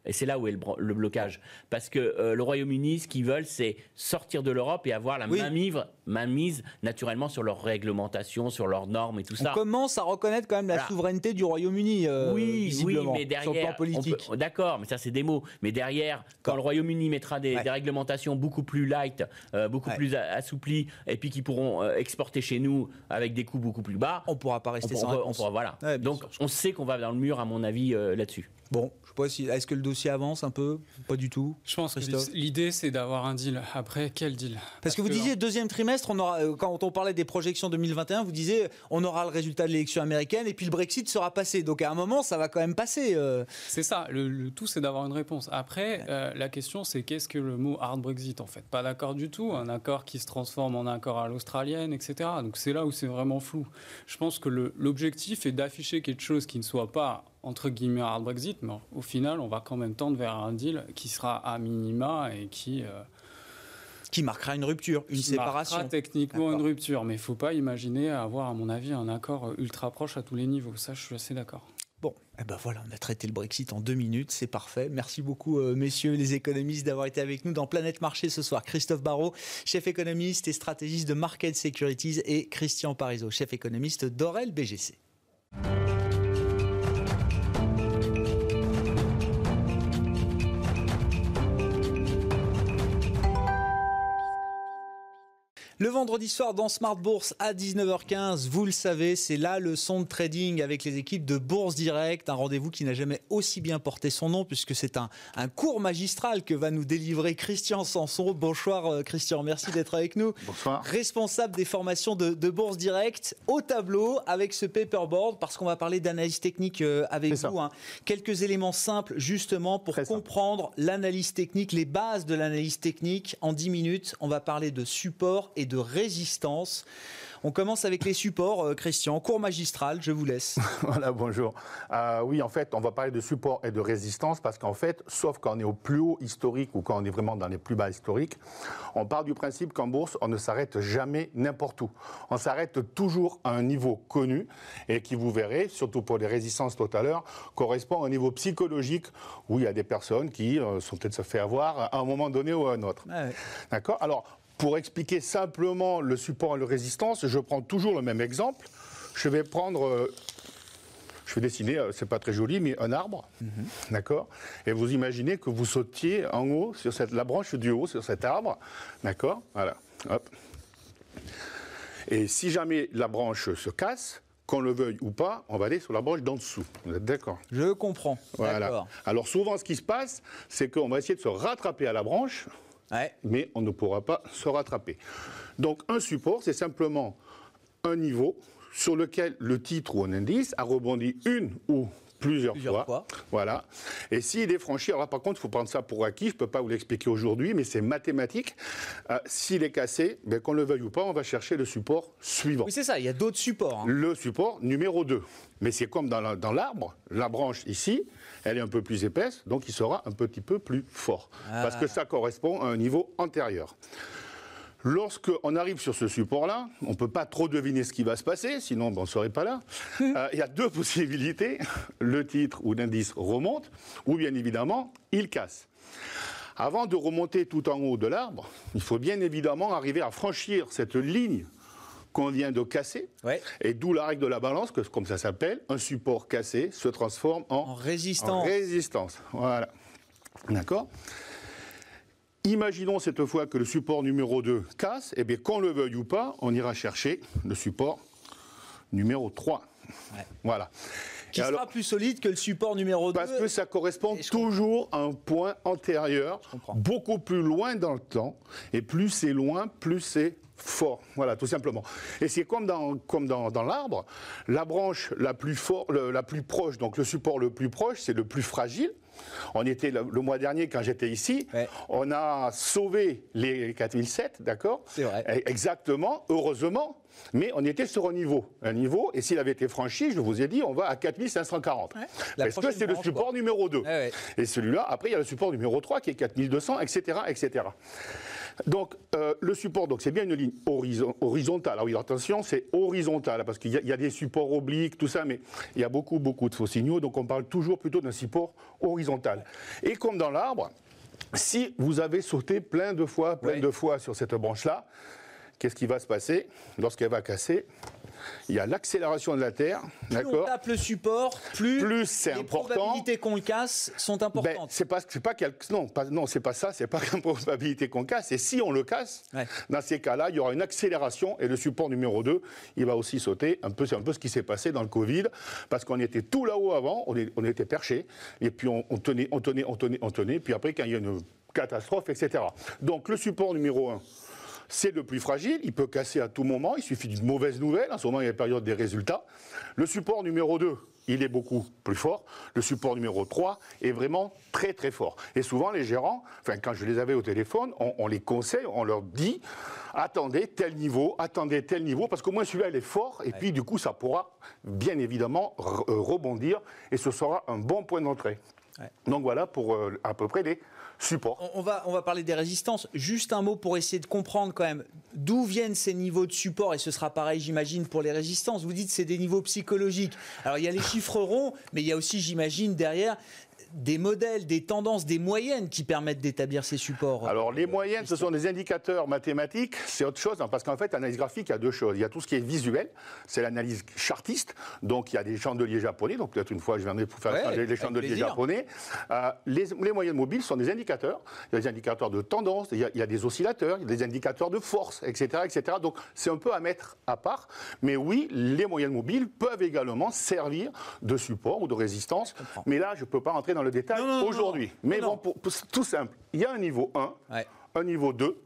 Et c'est là où est le, blocage. Parce que euh, le Royaume-Uni, ce qu'ils veulent, c'est sortir de l'Europe et avoir la main mise naturellement sur leur réglementation, sur leurs normes et tout ça. On commence à reconnaître quand même la souveraineté du Royaume-Uni. Euh, oui, oui, mais derrière. Sur le plan politique. D'accord, mais ça, c'est des mots. Mais derrière, quand le Royaume-Uni mettra des, réglementations beaucoup plus light, euh, beaucoup plus assouplies, et puis qui pourront exporter chez nous avec des coûts beaucoup plus bas. On pourra pas rester sans on, pourra, Voilà. Donc, on sait qu'on va dans le mur, à mon avis, là-dessus. Bon, je sais pas si. Est-ce que le dossier avance un peu Pas du tout. Je pense que l'idée, c'est d'avoir un deal. Après, quel deal? Parce, que vous disiez deuxième trimestre, on aura, euh, quand on parlait des projections 2021, vous disiez on aura le résultat de l'élection américaine et puis le Brexit sera passé. Donc à un moment, ça va quand même passer. Euh. C'est ça. Le, tout, c'est d'avoir une réponse. Après, euh, la question, c'est qu'est-ce que le mot hard Brexit en fait? Pas d'accord du tout. Un accord qui se transforme en accord à l'australienne, etc. Donc c'est là où c'est vraiment flou. Je pense que l'objectif est d'afficher quelque chose qui ne soit pas entre guillemets hard Brexit, mais au final, on va quand même tendre vers un deal qui sera à minima et qui. Euh, qui marquera une rupture, une qui séparation. Marquera techniquement une rupture, mais il ne faut pas imaginer avoir, à mon avis, un accord ultra proche à tous les niveaux. Ça, je suis assez d'accord. Bon, eh ben voilà, on a traité le Brexit en deux minutes, c'est parfait. Merci beaucoup, euh, messieurs les économistes, d'avoir été avec nous dans Planète Marché ce soir. Christophe Barrault, chef économiste et stratégiste de Market Securities, et Christian Parizeau, chef économiste d'Orel BGC. Le vendredi soir dans Smart Bourse à 19h15, vous le savez, c'est la leçon de trading avec les équipes de Bourse Direct, un rendez-vous qui n'a jamais aussi bien porté son nom puisque c'est un, un, cours magistral que va nous délivrer Christian Sanson. Bonsoir euh, Christian, merci d'être avec nous. Bonsoir. Responsable des formations de, Bourse Direct au tableau avec ce paperboard parce qu'on va parler d'analyse technique euh, avec vous. Hein. Quelques éléments simples justement pour comprendre l'analyse technique, les bases de l'analyse technique. En 10 minutes, on va parler de support et de résistance. On commence avec les supports, euh, Christian. Cours magistral, je vous laisse. <laughs> voilà, bonjour. Euh, oui, en fait, on va parler de support et de résistance parce qu'en fait, sauf quand on est au plus haut historique ou quand on est vraiment dans les plus bas historiques, on part du principe qu'en bourse, on ne s'arrête jamais n'importe où. On s'arrête toujours à un niveau connu et qui, vous verrez, surtout pour les résistances tout à l'heure, correspond à un niveau psychologique où il y a des personnes qui euh, sont peut-être se fait avoir à un moment donné ou à un autre. D'accord? Alors, pour expliquer simplement le support et la résistance, je prends toujours le même exemple. Je vais prendre euh, je vais dessiner, euh, c'est pas très joli, mais un arbre, mhm. d'accord? Et vous imaginez que vous sautiez en haut, sur cette, la branche du haut, sur cet arbre, d'accord? Voilà, hop. Et si jamais la branche se casse, qu'on le veuille ou pas, on va aller sur la branche d'en dessous. Vous êtes d'accord? Je comprends. Voilà. Alors souvent, ce qui se passe, c'est qu'on va essayer de se rattraper à la branche, mais on ne pourra pas se rattraper. Donc un support, c'est simplement un niveau sur lequel le titre ou un indice a rebondi une ou plusieurs, fois. Voilà. Et s'il est franchi, alors par contre, il faut prendre ça pour acquis, je ne peux pas vous l'expliquer aujourd'hui, mais c'est mathématique. Euh, s'il est cassé, ben, qu'on le veuille ou pas, on va chercher le support suivant. Oui, c'est ça, il y a d'autres supports. Hein. Le support numéro 2. Mais c'est comme dans l'arbre, la, branche ici, elle est un peu plus épaisse, donc il sera un petit peu plus fort. Parce que ah. ça correspond à un niveau antérieur. Lorsqu'on arrive sur ce support-là, on ne peut pas trop deviner ce qui va se passer, sinon ben, on ne serait pas là. Euh, il y a deux <laughs> possibilités. Le titre ou l'indice remonte, ou bien évidemment, il casse. Avant de remonter tout en haut de l'arbre, il faut bien évidemment arriver à franchir cette ligne qu'on vient de casser. Et d'où la règle de la balance, que, comme ça s'appelle, un support cassé se transforme en, résistance. en résistance. Voilà. D'accord Imaginons cette fois que le support numéro 2 casse, et eh bien qu'on le veuille ou pas, on ira chercher le support numéro 3. Voilà. Qui sera plus solide que le support numéro 2 Parce que ça correspond toujours à un point antérieur, beaucoup plus loin dans le temps, et plus c'est loin, plus c'est fort. Voilà, tout simplement. Et c'est comme dans, comme dans, l'arbre, la branche la plus, fort, la plus proche, donc le support le plus proche, c'est le plus fragile. On était le, mois dernier, quand j'étais ici, on a sauvé les 4007, d'accord C'est vrai. Exactement, heureusement, mais on était sur un niveau. Un niveau, et s'il avait été franchi, je vous ai dit, on va à 4540. Parce que c'est le support numéro 2. Et celui-là, après, il y a le support numéro 3 qui est 4200, etc. etc. Donc, euh, le support, donc c'est bien une ligne horizontale. Ah oui, attention, c'est horizontal, parce qu'il y, y, a des supports obliques, tout ça, mais il y a beaucoup, beaucoup de faux signaux, donc on parle toujours plutôt d'un support horizontal. Et comme dans l'arbre, si vous avez sauté plein de fois, plein de fois sur cette branche-là, qu'est-ce qui va se passer? Lorsqu'elle va casser il y a l'accélération de la Terre. Plus on tape le support, plus, c'est les probabilités qu'on le casse sont ben, importantes. c'est pas, pas non, pas, non, c'est pas ça. C'est pas <laughs> une probabilité qu'on casse. Et si on le casse, dans ces cas-là, il y aura une accélération et le support numéro 2, il va aussi sauter. Un peu, c'est un peu ce qui s'est passé dans le Covid, parce qu'on était tout là-haut avant, on, on était perché, et puis on, tenait, on tenait, on tenait, on tenait. Puis après, quand il y a une catastrophe, etc. Donc le support numéro 1 c'est le plus fragile, il peut casser à tout moment, il suffit d'une mauvaise nouvelle, en ce moment il y a la période des résultats. Le support numéro 2, il est beaucoup plus fort. Le support numéro 3 est vraiment très très fort. Et souvent les gérants, enfin quand je les avais au téléphone, on, les conseille, on leur dit attendez tel niveau, attendez tel niveau, parce qu'au moins celui-là il est fort, et puis du coup ça pourra bien évidemment euh, rebondir, et ce sera un bon point d'entrée. Donc voilà pour euh, à peu près les support. On, va, on va parler des résistances. Juste un mot pour essayer de comprendre quand même d'où viennent ces niveaux de support, et ce sera pareil, j'imagine, pour les résistances. Vous dites que c'est des niveaux psychologiques. Alors il y a les chiffres ronds, mais il y a aussi, j'imagine, derrière des modèles, des tendances, des moyennes qui permettent d'établir ces supports Alors les moyennes, ce sont des indicateurs mathématiques, c'est autre chose, hein, parce qu'en fait, l'analyse graphique, il y a deux choses. Il y a tout ce qui est visuel, c'est l'analyse chartiste, donc il y a des chandeliers japonais, donc peut-être une fois je viendrai pour faire les chandeliers japonais. Euh, les, moyennes mobiles sont des indicateurs, il y a des indicateurs de tendance, il y a, des oscillateurs, il y a des indicateurs de force, etc. etc. Donc c'est un peu à mettre à part, mais oui, les moyennes mobiles peuvent également servir de support ou de résistance, mais là, je ne peux pas rentrer dans le détail aujourd'hui. Mais bon, pour, tout simple, il y a un niveau 1, un niveau 2,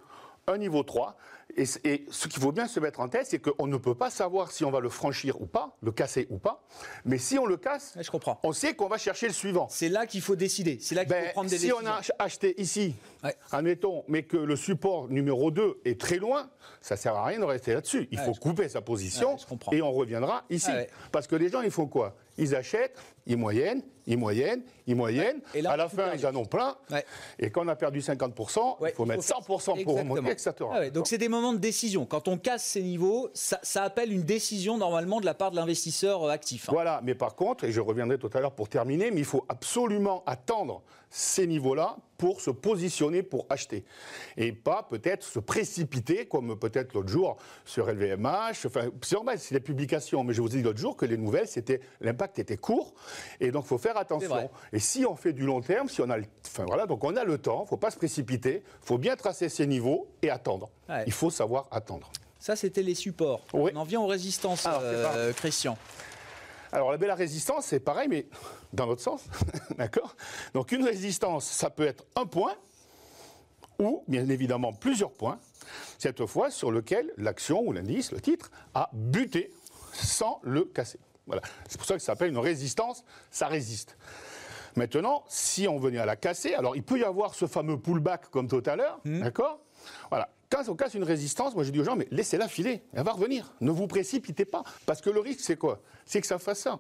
un niveau 3. Et, ce qu'il faut bien se mettre en tête, c'est qu'on ne peut pas savoir si on va le franchir ou pas, le casser ou pas. Mais si on le casse, je comprends. on sait qu'on va chercher le suivant. C'est là qu'il faut décider. C'est là qu'il faut ben, prendre des si décisions. Si on a acheté ici, admettons, mais que le support numéro 2 est très loin, ça sert à rien de rester là-dessus. Il faut couper sa position et on reviendra ici. Parce que les gens, ils font quoi? Ils achètent, ils moyennent, ils moyennent, ils moyennent. Et là, à la fin, ils en ont plein. Et quand on a perdu 50%, il faut mettre 100% pour remonter, etc. Ah donc c'est des moments de décision. Quand on casse ces niveaux, ça, appelle une décision normalement de la part de l'investisseur euh, actif. Hein. Voilà, mais par contre, et je reviendrai tout à l'heure pour terminer, mais il faut absolument attendre ces niveaux-là pour se positionner pour acheter. Et pas peut-être se précipiter, comme peut-être l'autre jour sur LVMH. Enfin, c'est normal, c'est les publications, mais je vous ai dit l'autre jour que les nouvelles, c'était l'impact était court. Et donc, il faut faire attention. Et si on fait du long terme, si on a le, enfin, voilà, donc on a le temps, il ne faut pas se précipiter, il faut bien tracer ces niveaux et attendre. Il faut savoir attendre. Ça, c'était les supports. On en vient aux résistances, euh, Christian. Alors la belle résistance, c'est pareil, mais <laughs> dans l'autre sens. <laughs> D'accord? Donc une résistance, ça peut être un point ou bien évidemment plusieurs points, cette fois sur lequel l'action ou l'indice, le titre, a buté sans le casser. Voilà. C'est pour ça que ça s'appelle une résistance, ça résiste. Maintenant, si on venait à la casser, alors il peut y avoir ce fameux pullback comme tout à l'heure, hmm. d'accord? Voilà. Quand on casse une résistance, moi je dis aux gens, mais laissez-la filer, elle va revenir. Ne vous précipitez pas. Parce que le risque, c'est quoi? C'est que ça fasse ça.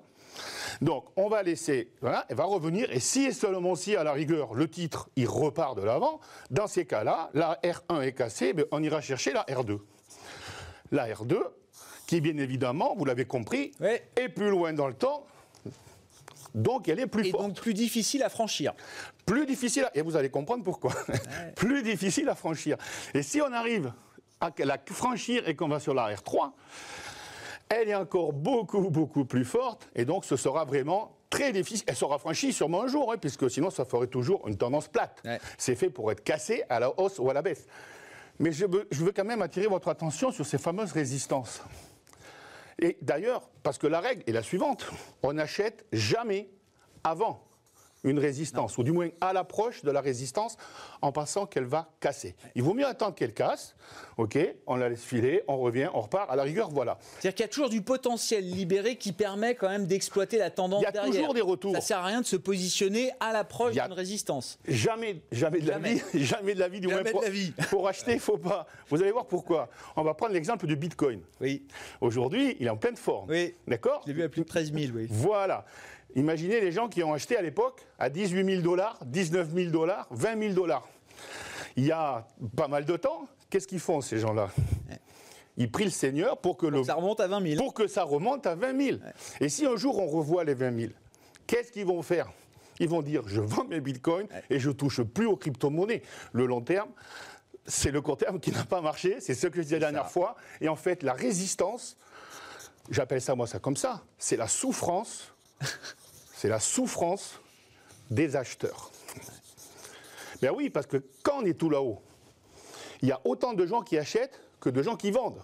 Donc, on va laisser, voilà, elle va revenir, et si et seulement si, à la rigueur, le titre, il repart de l'avant, dans ces cas-là, la R1 est cassée, ben, on ira chercher la R2. La R2, qui bien évidemment, vous l'avez compris, est plus loin dans le temps, donc elle est plus forte. Et donc plus difficile à franchir. Plus difficile, et vous allez comprendre pourquoi. <laughs> plus difficile à franchir. Et si on arrive à la franchir et qu'on va sur la R3, elle est encore beaucoup, beaucoup plus forte, et donc ce sera vraiment très difficile. Elle sera franchie sûrement un jour, hein, puisque sinon ça ferait toujours une tendance plate. C'est fait pour être cassé à la hausse ou à la baisse. Mais je veux, je veux quand même attirer votre attention sur ces fameuses résistances. Et d'ailleurs, parce que la règle est la suivante, on n'achète jamais avant une résistance, ou du moins à l'approche de la résistance, en pensant qu'elle va casser. Il vaut mieux attendre qu'elle casse, ok, on la laisse filer, on revient, on repart, à la rigueur, voilà. C'est-à-dire qu'il y a toujours du potentiel libéré qui permet quand même d'exploiter la tendance Il y a toujours des retours. Ça sert à rien de se positionner à l'approche d'une résistance. Jamais, jamais de la vie, <laughs> jamais de la vie, du moins pour, <laughs> pour acheter, il faut pas. Vous allez voir pourquoi. On va prendre l'exemple du Bitcoin. Oui. Aujourd'hui, il est en pleine forme. Oui. D'accord J'ai vu à plus de 13 000, oui. Voilà. Imaginez les gens qui ont acheté à l'époque à 18 000 dollars, 19 000 dollars, 20 000 dollars. il y a pas mal de temps, qu'est-ce qu'ils font ces gens-là? Ils prient le Seigneur pour que, le, ça remonte à 20 000. Pour que ça remonte à 20 000. Et si un jour on revoit les 20 000, qu'est-ce qu'ils vont faire? Ils vont dire je vends mes bitcoins et je touche plus aux crypto-monnaies. Le long terme, c'est le court terme qui n'a pas marché, c'est ce que je disais la dernière fois. Et en fait, la résistance, j'appelle ça moi ça comme ça, c'est la souffrance, <laughs> c'est la souffrance des acheteurs. Ben oui, parce que quand on est tout là-haut, il y a autant de gens qui achètent que de gens qui vendent.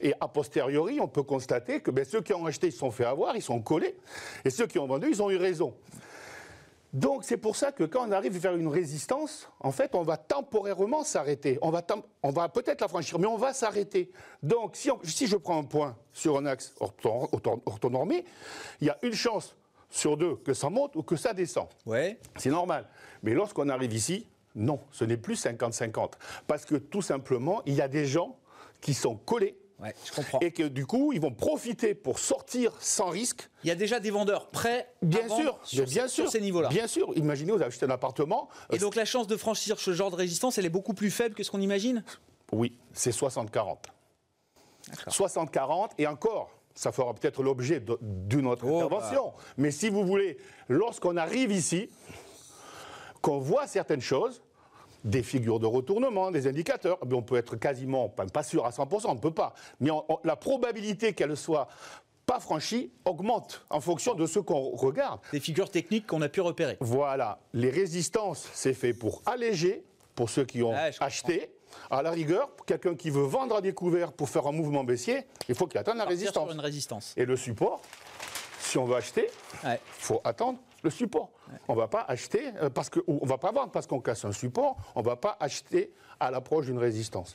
Et a posteriori, on peut constater que ben, ceux qui ont acheté, ils se sont fait avoir, ils sont collés, et ceux qui ont vendu, ils ont eu raison. Donc c'est pour ça que quand on arrive faire une résistance, en fait, on va temporairement s'arrêter. On va, on va peut-être la franchir, mais on va s'arrêter. Donc si, si, je prends un point sur un axe orthonormé, il y a une chance sur deux que ça monte ou que ça descend. Ouais. C'est normal. Mais lorsqu'on arrive ici, non, ce n'est plus 50-50. Parce que tout simplement, il y a des gens qui sont collés je comprends. Et que du coup, ils vont profiter pour sortir sans risque. Il y a déjà des vendeurs prêts bien à sûr, sur, bien sûr, ces niveaux-là. Bien sûr. Imaginez, vous avez acheté un appartement. Et donc la chance de franchir ce genre de résistance, elle est beaucoup plus faible que ce qu'on imagine? Oui, c'est 60-40. 60-40 et encore. Ça fera peut-être l'objet d'une autre oh, intervention. Bah. Mais si vous voulez, lorsqu'on arrive ici, qu'on voit certaines choses, des figures de retournement, des indicateurs. Mais on peut être quasiment, pas sûr à 100%, on ne peut pas. Mais la probabilité qu'elle soit pas franchie augmente en fonction de ce qu'on regarde. Des figures techniques qu'on a pu repérer. Voilà. Les résistances, c'est fait pour alléger, pour ceux qui ont acheté. À la rigueur, quelqu'un qui veut vendre à découvert pour faire un mouvement baissier, il faut qu'il attende la résistance. une résistance. Et le support, si on veut acheter, il faut attendre le support. On ne va pas acheter euh, parce que, on va pas vendre parce qu'on casse un support. On ne va pas acheter à l'approche d'une résistance.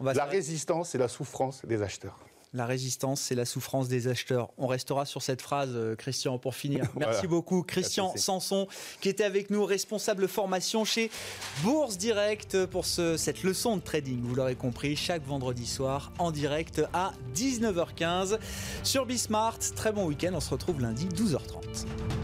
La résistance, c'est la souffrance des acheteurs. La résistance, c'est la souffrance des acheteurs. On restera sur cette phrase, euh, Christian, pour finir. <laughs> Merci beaucoup. Christian Sanson, qui était avec nous, responsable formation chez Bourse Direct pour cette leçon de trading. Vous l'aurez compris, chaque vendredi soir en direct à 19h15 sur Bismart. Très bon week-end. On se retrouve lundi 12h30.